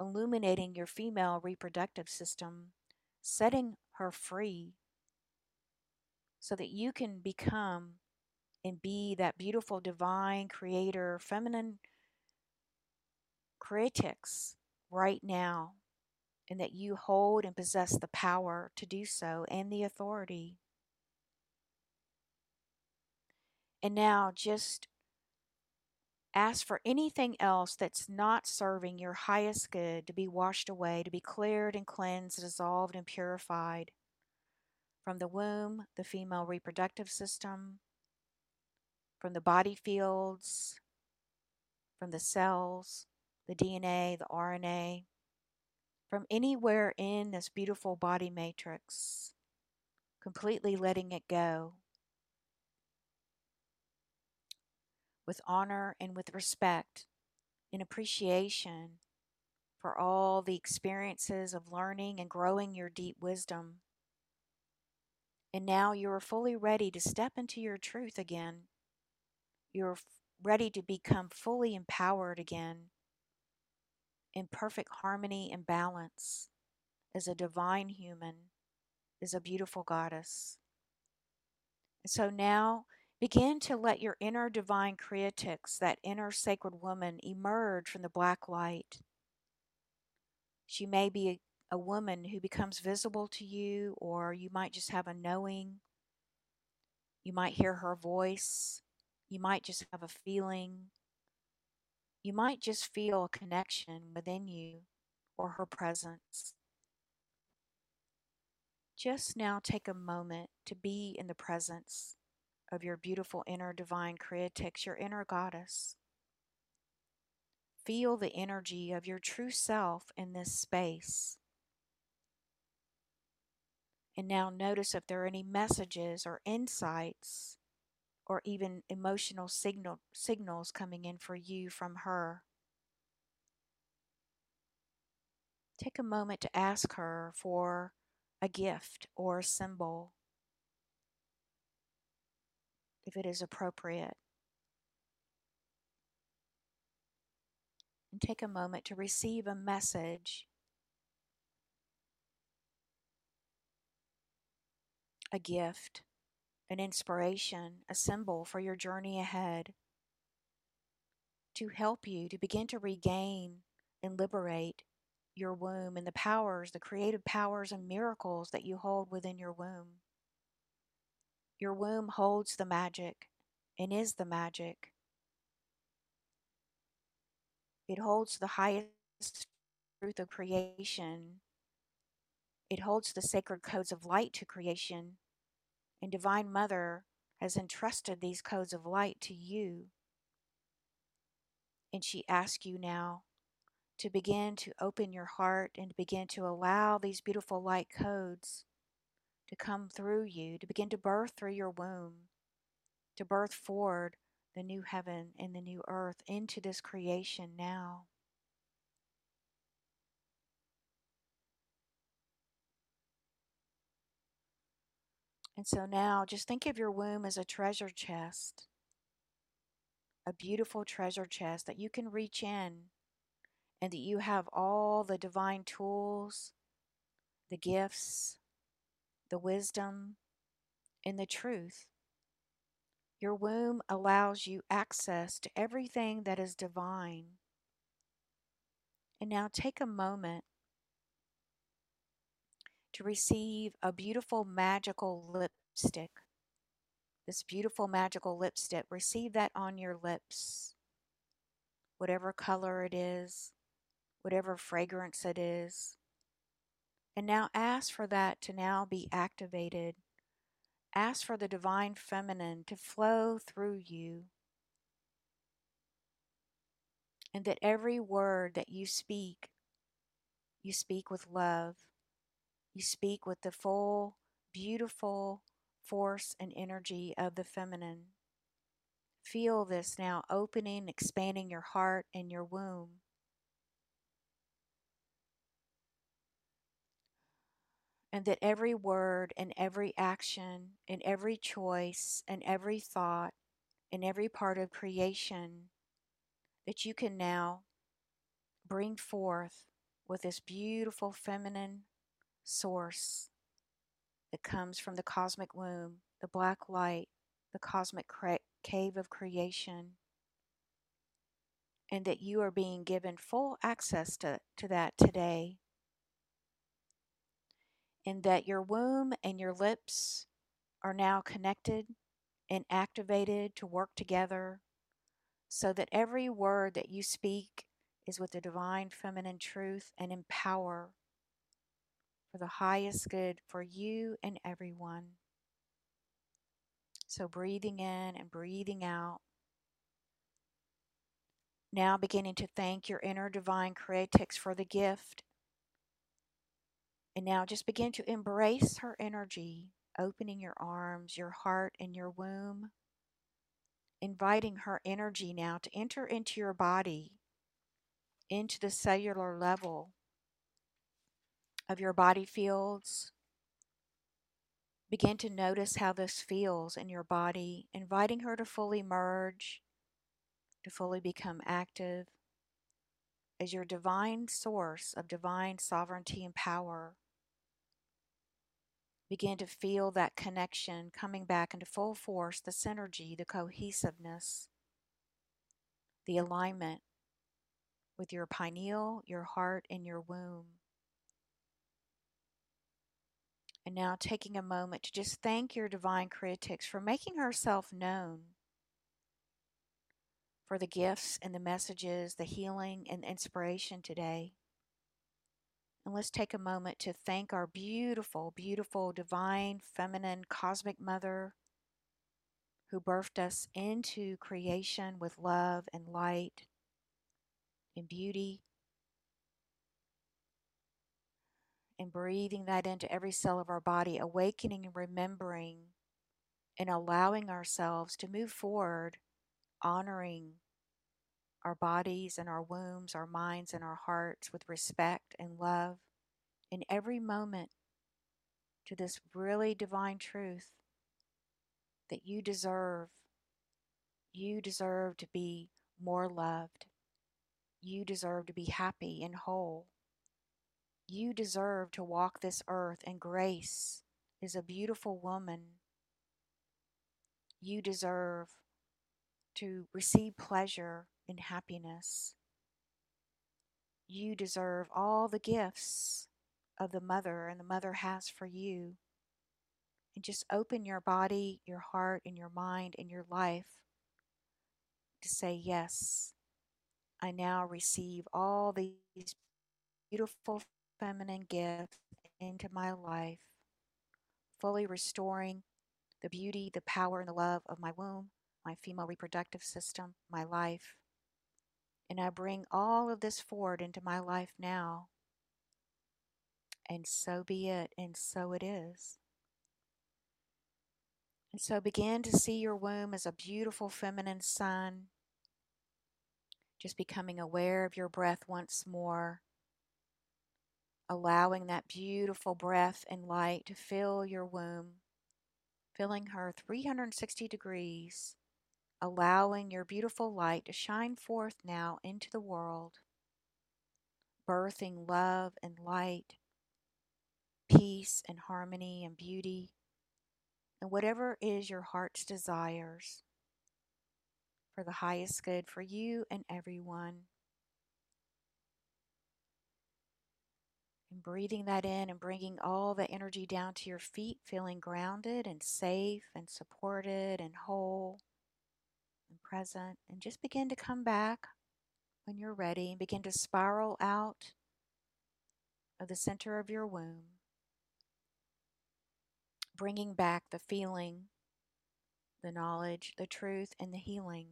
illuminating your female reproductive system, setting her free so that you can become and be that beautiful divine creator, feminine creatrix right now, and that you hold and possess the power to do so and the authority. And now just ask for anything else that's not serving your highest good to be washed away, to be cleared and cleansed, dissolved and purified from the womb, the female reproductive system, from the body fields, from the cells, the DNA, the RNA, from anywhere in this beautiful body matrix, completely letting it go with honor and with respect and appreciation for all the experiences of learning and growing your deep wisdom. And now you are fully ready to step into your truth again. You're ready to become fully empowered again in perfect harmony and balance as a divine human, as a beautiful goddess. So now Begin to let your inner divine creatrix, that inner sacred woman, emerge from the black light. She may be a, a woman who becomes visible to you, or you might just have a knowing. You might hear her voice. You might just have a feeling. You might just feel a connection within you or her presence. Just now take a moment to be in the presence of your beautiful inner divine creatrix, your inner goddess. Feel the energy of your true self in this space. And now notice if there are any messages or insights or even emotional signal, signals coming in for you from her. Take a moment to ask her for a gift or a symbol if it is appropriate. And take a moment to receive a message, a gift, an inspiration, a symbol for your journey ahead to help you to begin to regain and liberate your womb and the powers, the creative powers and miracles that you hold within your womb. Your womb holds the magic and is the magic. It holds the highest truth of creation. It holds the sacred codes of light to creation. And Divine Mother has entrusted these codes of light to you. And she asks you now to begin to open your heart and begin to allow these beautiful light codes to come through you, to begin to birth through your womb, to birth forward the new heaven and the new earth into this creation now. And so now just think of your womb as a treasure chest, a beautiful treasure chest that you can reach in and that you have all the divine tools, the gifts, the wisdom, and the truth. Your womb allows you access to everything that is divine. And now take a moment to receive a beautiful magical lipstick. This beautiful magical lipstick, receive that on your lips, whatever color it is whatever fragrance it is. And now ask for that to now be activated. Ask for the divine feminine to flow through you. And that every word that you speak, you speak with love. You speak with the full, beautiful force and energy of the feminine. Feel this now opening, expanding your heart and your womb. And that every word and every action and every choice and every thought and every part of creation that you can now bring forth with this beautiful feminine source that comes from the cosmic womb, the black light, the cosmic cra- cave of creation, and that you are being given full access to, to that today in that your womb and your lips are now connected and activated to work together so that every word that you speak is with the divine feminine truth and empower for the highest good for you and everyone. So, breathing in and breathing out. Now, beginning to thank your inner divine creatrix for the gift and now just begin to embrace her energy, opening your arms, your heart, and your womb. Inviting her energy now to enter into your body, into the cellular level of your body fields. Begin to notice how this feels in your body, inviting her to fully merge, to fully become active as your divine source of divine sovereignty and power begin to feel that connection coming back into full force, the synergy, the cohesiveness, the alignment with your pineal, your heart, and your womb. And now taking a moment to just thank your divine creatrix for making herself known, for the gifts and the messages, the healing and inspiration today. And let's take a moment to thank our beautiful, beautiful, divine, feminine, cosmic mother who birthed us into creation with love and light and beauty. And breathing that into every cell of our body, awakening and remembering and allowing ourselves to move forward, honoring our bodies and our wombs, our minds and our hearts with respect and love in every moment to this really divine truth that you deserve. You deserve to be more loved. You deserve to be happy and whole. You deserve to walk this earth, and grace is a beautiful woman. You deserve to receive pleasure in happiness. You deserve all the gifts of the mother and the mother has for you. and just open your body, your heart, and your mind and your life to say, Yes, I now receive all these beautiful feminine gifts into my life, fully restoring the beauty, the power, and the love of my womb, my female reproductive system, my life. And I bring all of this forward into my life now. And so be it, and so it is. And so begin to see your womb as a beautiful feminine sun, just becoming aware of your breath once more, allowing that beautiful breath and light to fill your womb, filling her 360 degrees, allowing your beautiful light to shine forth now into the world, birthing love and light, peace and harmony and beauty and whatever is your heart's desires for the highest good for you and everyone. And breathing that in and bringing all the energy down to your feet, feeling grounded and safe and supported and whole and present. And just begin to come back when you're ready and begin to spiral out of the center of your womb bringing back the feeling, the knowledge, the truth, and the healing.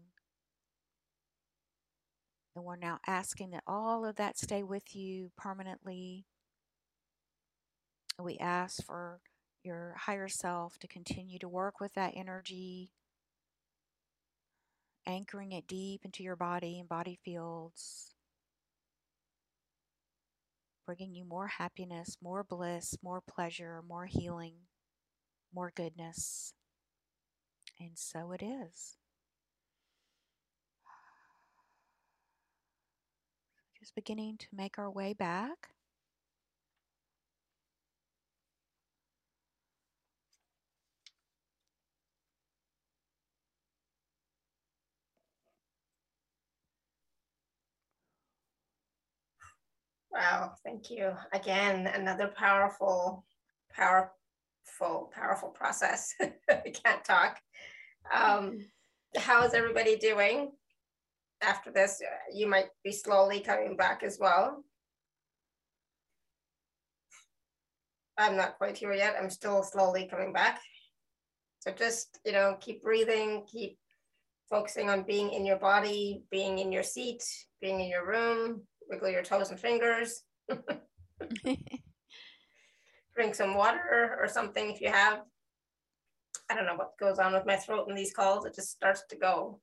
And we're now asking that all of that stay with you permanently. We ask for your higher self to continue to work with that energy, anchoring it deep into your body and body fields, bringing you more happiness, more bliss, more pleasure, more healing more goodness. And so it is. Just beginning to make our way back. Wow, thank you. Again, another powerful, powerful, powerful process. I can't talk. Um, how is everybody doing after this? You might be slowly coming back as well. I'm not quite here yet. I'm still slowly coming back. So just, you know, keep breathing, keep focusing on being in your body, being in your seat, being in your room, wiggle your toes and fingers. drink some water or something if you have. I don't know what goes on with my throat in these calls. It just starts to go.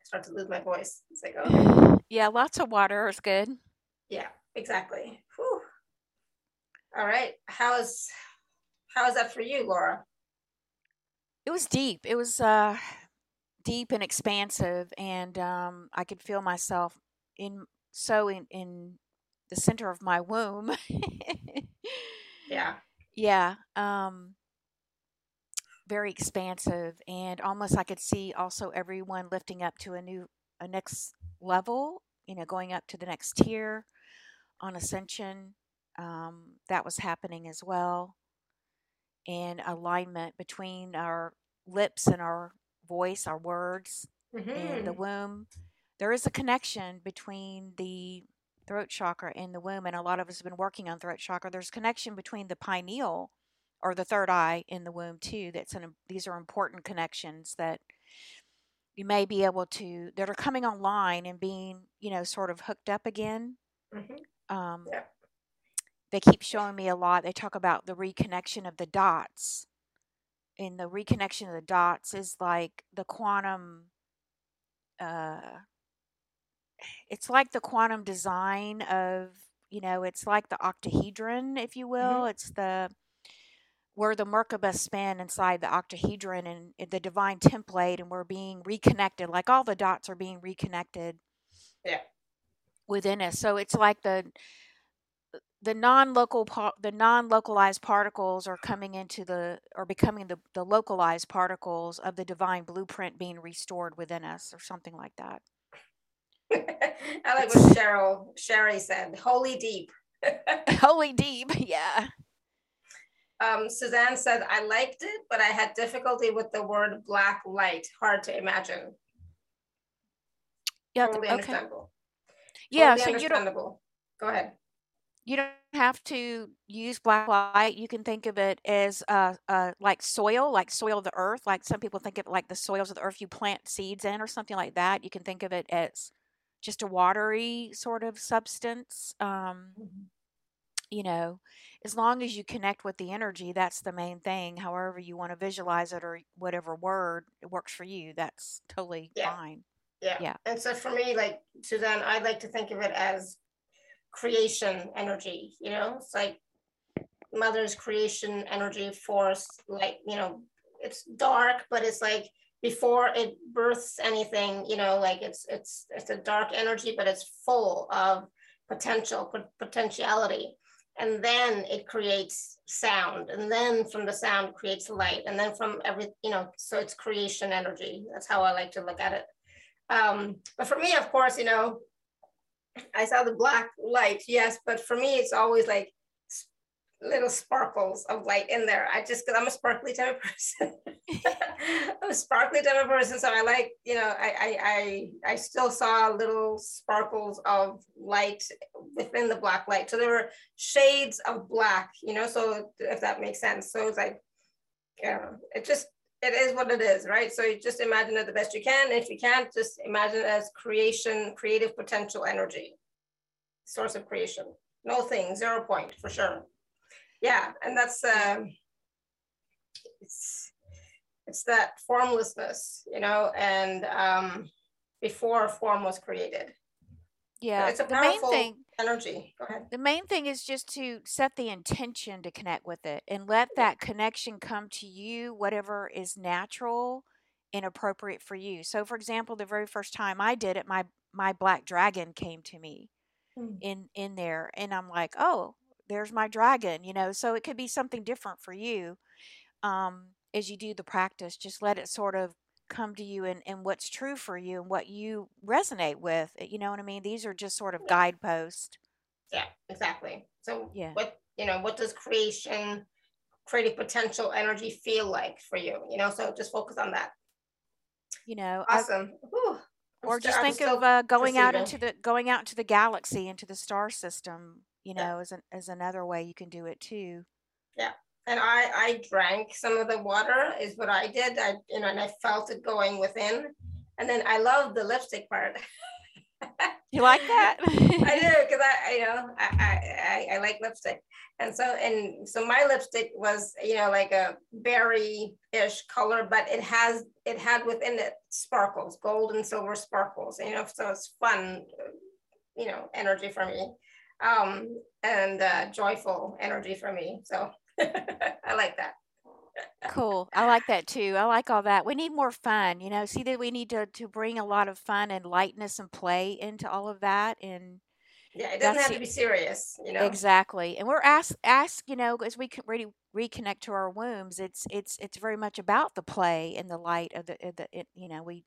I start to lose my voice as I go. Yeah, lots of water is good. Yeah, exactly. Whew. All right. How is how is that for you, Laura? It was deep. It was uh deep and expansive and um I could feel myself in so in in the center of my womb. yeah. Yeah. Um, very expansive and almost I could see also everyone lifting up to a new a next level, you know, going up to the next tier on ascension. Um, that was happening as well. And alignment between our lips and our voice, our words, mm-hmm. and the mm-hmm. womb. There is a connection between the throat chakra in the womb, and a lot of us have been working on throat chakra. There's a connection between the pineal or the third eye in the womb too. That's an these are important connections that you may be able to that are coming online and being you know sort of hooked up again. Mm-hmm. Um, yeah. They keep showing me a lot. They talk about the reconnection of the dots, and the reconnection of the dots is like the quantum. Uh, it's like the quantum design of you know it's like the octahedron if you will. Mm-hmm. it's the where the merkaba spin inside the octahedron and the divine template and we're being reconnected like all the dots are being reconnected yeah. within us. So it's like the the non-local the non-localized particles are coming into the or becoming the, the localized particles of the divine blueprint being restored within us or something like that I like what Cheryl Sherry said. Holy deep. Holy deep, yeah. um, Suzanne said, I liked it, but I had difficulty with the word black light. Hard to imagine. Yeah. Totally okay. understandable. Yeah. Totally So you don't. Go ahead. you don't have to use black light. You can think of it as uh, uh, like soil, like soil of the earth. Like some people think of it like the soils of the earth you plant seeds in, or something like that. You can think of it as just a watery sort of substance. Um, you know, as long as you connect with the energy, that's the main thing. However, you want to visualize it or whatever word works for you, that's totally Yeah. fine. Yeah. Yeah. And so for me, like Suzanne, I like to think of it as creation energy, you know, it's like mother's creation energy force, like, you know, it's dark, but it's like before it births anything, you know, like it's it's it's a dark energy, but it's full of potential, pot- potentiality. And then it creates sound. And then from the sound creates light. And then from every, you know, so it's creation energy. That's how I like to look at it. Um, but for me, of course, you know, I saw the black light, yes, but for me, it's always like little sparkles of light in there. I just, cause I'm a sparkly type of person. I'm a sparkly type of person. So I like, you know, I, I, I, I still saw little sparkles of light within the black light. So there were shades of black, you know, so if that makes sense. So it's like, yeah, it just, it is what it is, right? So you just imagine it the best you can. If you can't, just imagine it as creation, creative potential energy, source of creation. No thing, zero point for sure. Yeah, and that's um, it's it's that formlessness, you know, and um, before form was created, Yeah. it's a the main powerful- thing energy. Go ahead. the main thing is just to set the intention to connect with it and let that connection come to you whatever is natural and appropriate for you so for example the very first time i did it my my black dragon came to me Mm. in in there and i'm like oh there's my dragon you know so it could be something different for you um as you do the practice just let it sort of come to you and, and what's true for you and what you resonate with you know what i mean these are just sort of Yeah. guideposts Yeah, exactly. So Yeah. what, you know, what does creation, creative potential energy feel like for you? You know, so just focus on that. you know Awesome. Or just I'm think of uh, going out into the going out into the galaxy into the star system you Yeah. know as an as another way you can do it too Yeah. and I I drank some of the water is what I did. I you know and I felt it going within, and then I love the lipstick part. you like that I do because I you know I, I I like lipstick, and so and so my lipstick was you know like a berry-ish color, but it has it had within it sparkles, gold and silver sparkles. You know, so it's fun, you know, energy for me, um, and uh, joyful energy for me. So I like that. cool i like that too i like all that we need more fun you know see that we need to to bring a lot of fun and lightness and play into all of that and Yeah, it doesn't have to be serious. You know. exactly and we're asked asked you know as we can really reconnect to our wombs it's it's it's very much about the play and the light of the, of the it, you know we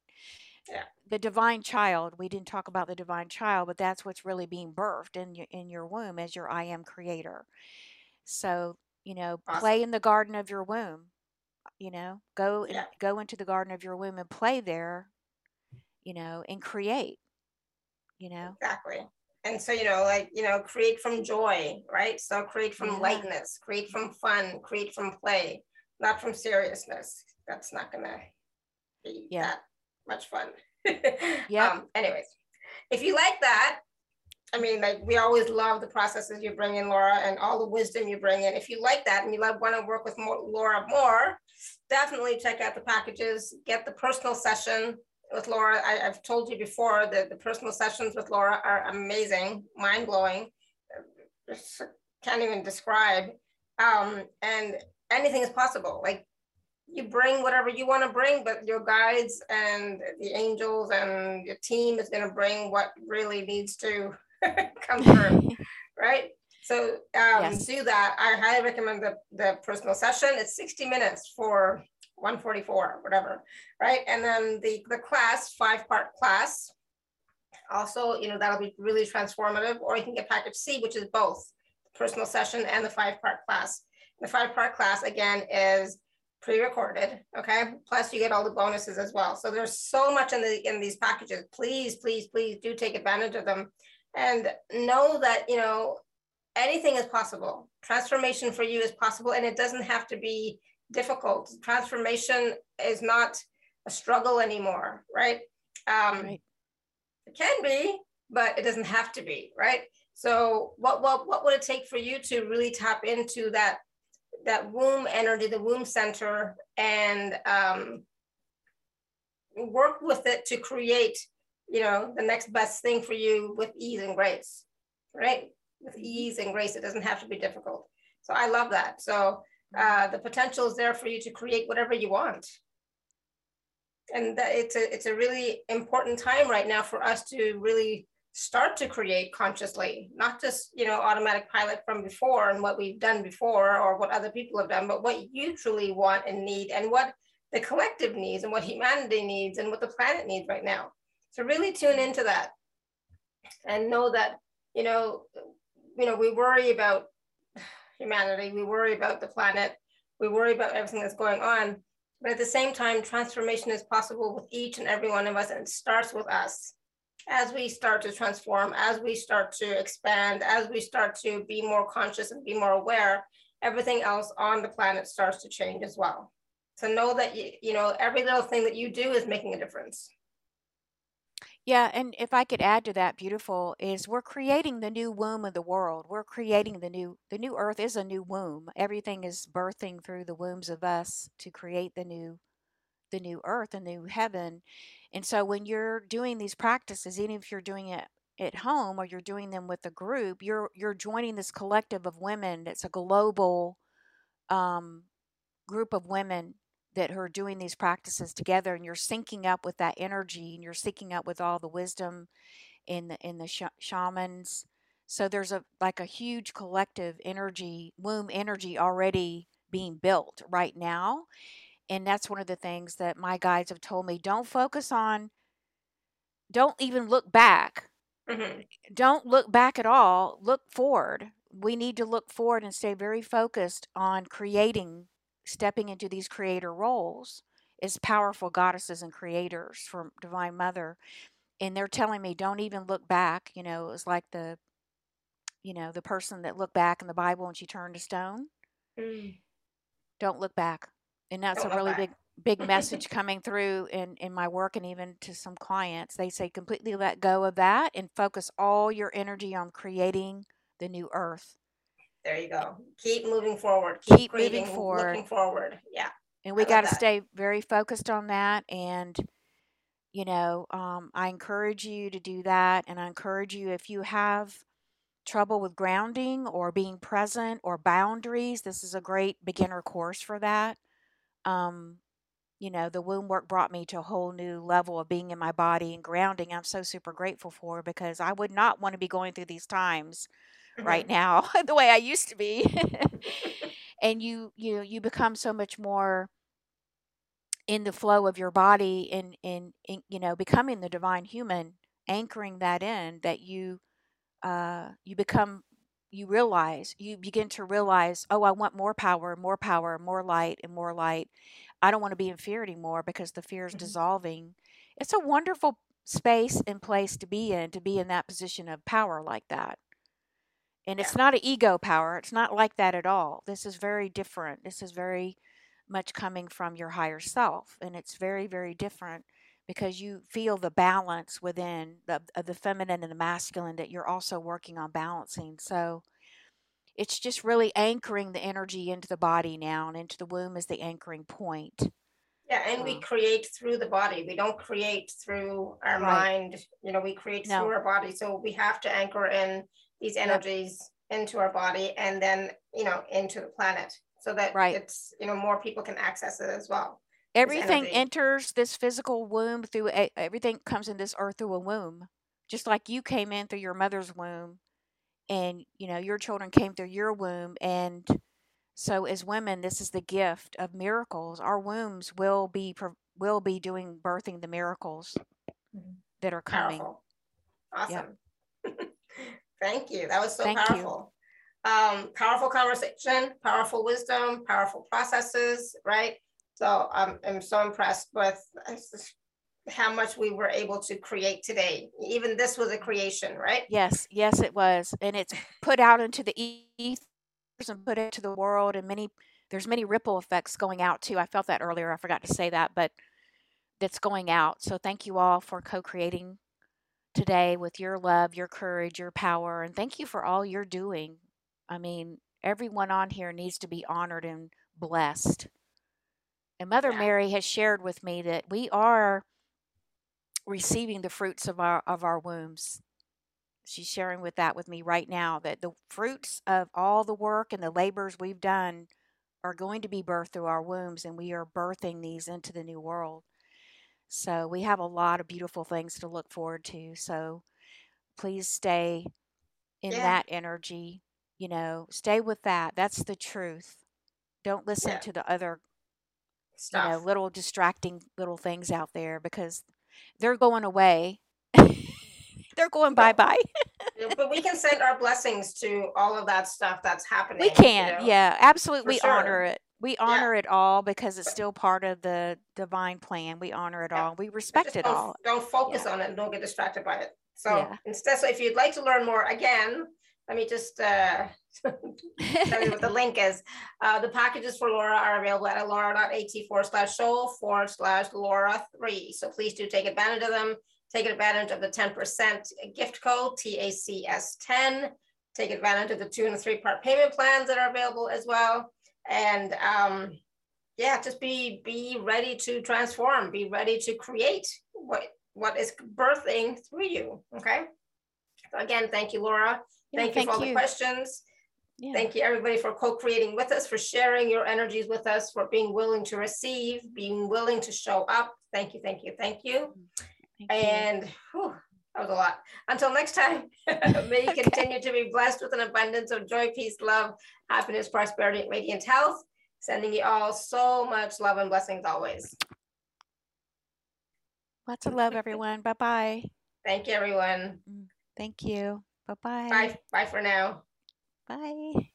Yeah. the divine child we didn't talk about the divine child but that's what's really being birthed in your in your womb as your i am creator so you know play in the garden of your womb you know go Yeah. go into the garden of your womb and play there you know and create you know Exactly. And so, you know, like, you know, create from joy, right? So create from Yeah. lightness, create from fun, create from play, not from seriousness. That's not gonna be Yeah. that much fun. yeah. Um, anyways, if you like that, I mean, like we always love the processes you bring in, Laura, and all the wisdom you bring in. If you like that and you love want to work with more, Laura more, definitely check out the packages. Get the personal session with Laura. I, I've told you before that the personal sessions with Laura are amazing, mind blowing. Can't even describe. Um, and anything is possible. Like you bring whatever you want to bring, but your guides and the angels and your team is going to bring what really needs to come through, right? So um, Yes. do that. I highly recommend the, the personal session. It's 60 minutes for 144, whatever, right? And then the, the class, five part class, also, you know, that'll be really transformative, or you can get package C, which is both personal session and the five part class. The five part class again is pre-recorded. Okay. Plus you get all the bonuses as well. So there's so much in the in these packages. Please, please, please do take advantage of them and know that you know anything is possible. Transformation for you is possible and it doesn't have to be difficult. Transformation is not a struggle anymore, right? Um, right. It can be, but it doesn't have to be, right? So what, what, what would it take for you to really tap into that, that womb energy, the womb center and um, work with it to create, you know, the next best thing for you with ease and grace, right? With ease and grace, it doesn't have to be difficult. So I love that. So uh, the potential is there for you to create whatever you want. And that it's a, it's a really important time right now for us to really start to create consciously, not just, you know, automatic pilot from before and what we've done before or what other people have done, but what you truly want and need and what the collective needs and what humanity needs and what the planet needs right now. So really tune into that and know that, you know, you know, we worry about humanity, we worry about the planet, we worry about everything that's going on. But at the same time, transformation is possible with each and every one of us, and it starts with us. As we start to transform, as we start to expand, as we start to be more conscious and be more aware, everything else on the planet starts to change as well. So know that you, you know every little thing that you do is making a difference. Yeah, and if I could add to that, beautiful is we're creating the new womb of the world. We're creating the new the new earth is a new womb. Everything is birthing through the wombs of us to create the new the new earth, the new heaven. And so when you're doing these practices, even if you're doing it at home or you're doing them with a group, you're you're joining this collective of women. It's a global um, group of women that are doing these practices together and you're syncing up with that energy and you're syncing up with all the wisdom in the in the sh- shamans so there's a like a huge collective energy womb energy already being built right now and that's one of the things that my guides have told me don't focus on don't even look back mm-hmm. don't look back at all look forward we need to look forward and stay very focused on creating stepping into these creator roles as powerful goddesses and creators from Divine Mother. And they're telling me, don't even look back. You know, it was like the, you know, the person that looked back in the Bible and she turned to stone. Mm. Don't look back. And that's a really big, big message coming through in, in my work and even to some clients. They say completely let go of that and focus all your energy on creating the new earth there you go. Keep moving forward. Keep, Keep moving forward. Looking forward. Yeah. And we got to stay very focused on that. And, you know, um, I encourage you to do that. And I encourage you if you have trouble with grounding or being present or boundaries, this is a great beginner course for that. Um, you know, the womb work brought me to a whole new level of being in my body and grounding. I'm so super grateful for because I would not want to be going through these times mm-hmm. right now the way I used to be. and you you know, you become so much more in the flow of your body in, in in you know becoming the divine human anchoring that in that you uh you become you realize you begin to realize oh i want more power more power more light and more light i don't want to be in fear anymore because the fear is mm-hmm. dissolving it's a wonderful space and place to be in to be in that position of power like that and it's not an ego power. It's not like that at all. This is very different. This is very much coming from your higher self. And it's very, very different because you feel the balance within the, of the feminine and the masculine that you're also working on balancing. So it's just really anchoring the energy into the body now and into the womb as the anchoring point. Yeah, and we create through the body. We don't create through our right. mind. You know, we create no. through our body. So we have to anchor in these energies yep. into our body and then you know into the planet so that right. it's you know more people can access it as well everything enters this physical womb through a, everything comes in this earth through a womb just like you came in through your mother's womb and you know your children came through your womb and so as women this is the gift of miracles our wombs will be will be doing birthing the miracles mm-hmm. that are coming Powerful. awesome yep. Thank you. That was so Thank powerful. um, powerful conversation, powerful wisdom, powerful processes, right? So um, I'm so impressed with how much we were able to create today. Even this was a creation, right? Yes, yes, it was, and it's put out into the ethers and put into the world, and many there's many ripple effects going out too. I felt that earlier. I forgot to say that, but that's going out. So thank you all for co-creating today with your love, your courage, your power, and thank you for all you're doing. I mean, everyone on here needs to be honored and blessed. And Mother Yeah. Mary has shared with me that we are receiving the fruits of our of our wombs. She's sharing with that with me right now that the fruits of all the work and the labors we've done are going to be birthed through our wombs and we are birthing these into the new world. So we have a lot of beautiful things to look forward to. So please stay in Yeah. that energy, you know, stay with that. That's the truth. Don't listen Yeah. to the other you know, little distracting little things out there because they're going away. they're going bye bye. But we can send our blessings to all of that stuff that's happening. We you can, know? yeah, absolutely. We sure. honor it. We honor it all because it's still part of the divine plan. We honor it Yeah. all. We respect it all. Don't focus on it and don't get distracted by it. So Yeah. instead, so if you'd like to learn more, again, let me just uh, tell you what the link is. Uh, the packages for Laura are available at alara.at forward slash show forward slash Laura three. So please do take advantage of them. Take advantage of the 10% gift code TACS 10. Take advantage of the two and three part payment plans that are available as well. And um, yeah, just be be ready to transform, be ready to create what what is birthing through you. Okay. So again, thank you, Laura. Yeah, Thank you thank for all the questions. Yeah. Thank you, everybody, for co-creating with us, for sharing your energies with us, for being willing to receive, being willing to show up. Thank you, thank you, thank you. Mm-hmm. Thank you. And whew, that was a lot. Until next time, may you Okay. continue to be blessed with an abundance of joy, peace, love, happiness, prosperity, and radiant health. Sending you all so much love and blessings always. Lots of love, everyone. bye bye. Thank you, everyone. Mm-hmm. Thank you. Bye bye. Bye. Bye for now. Bye.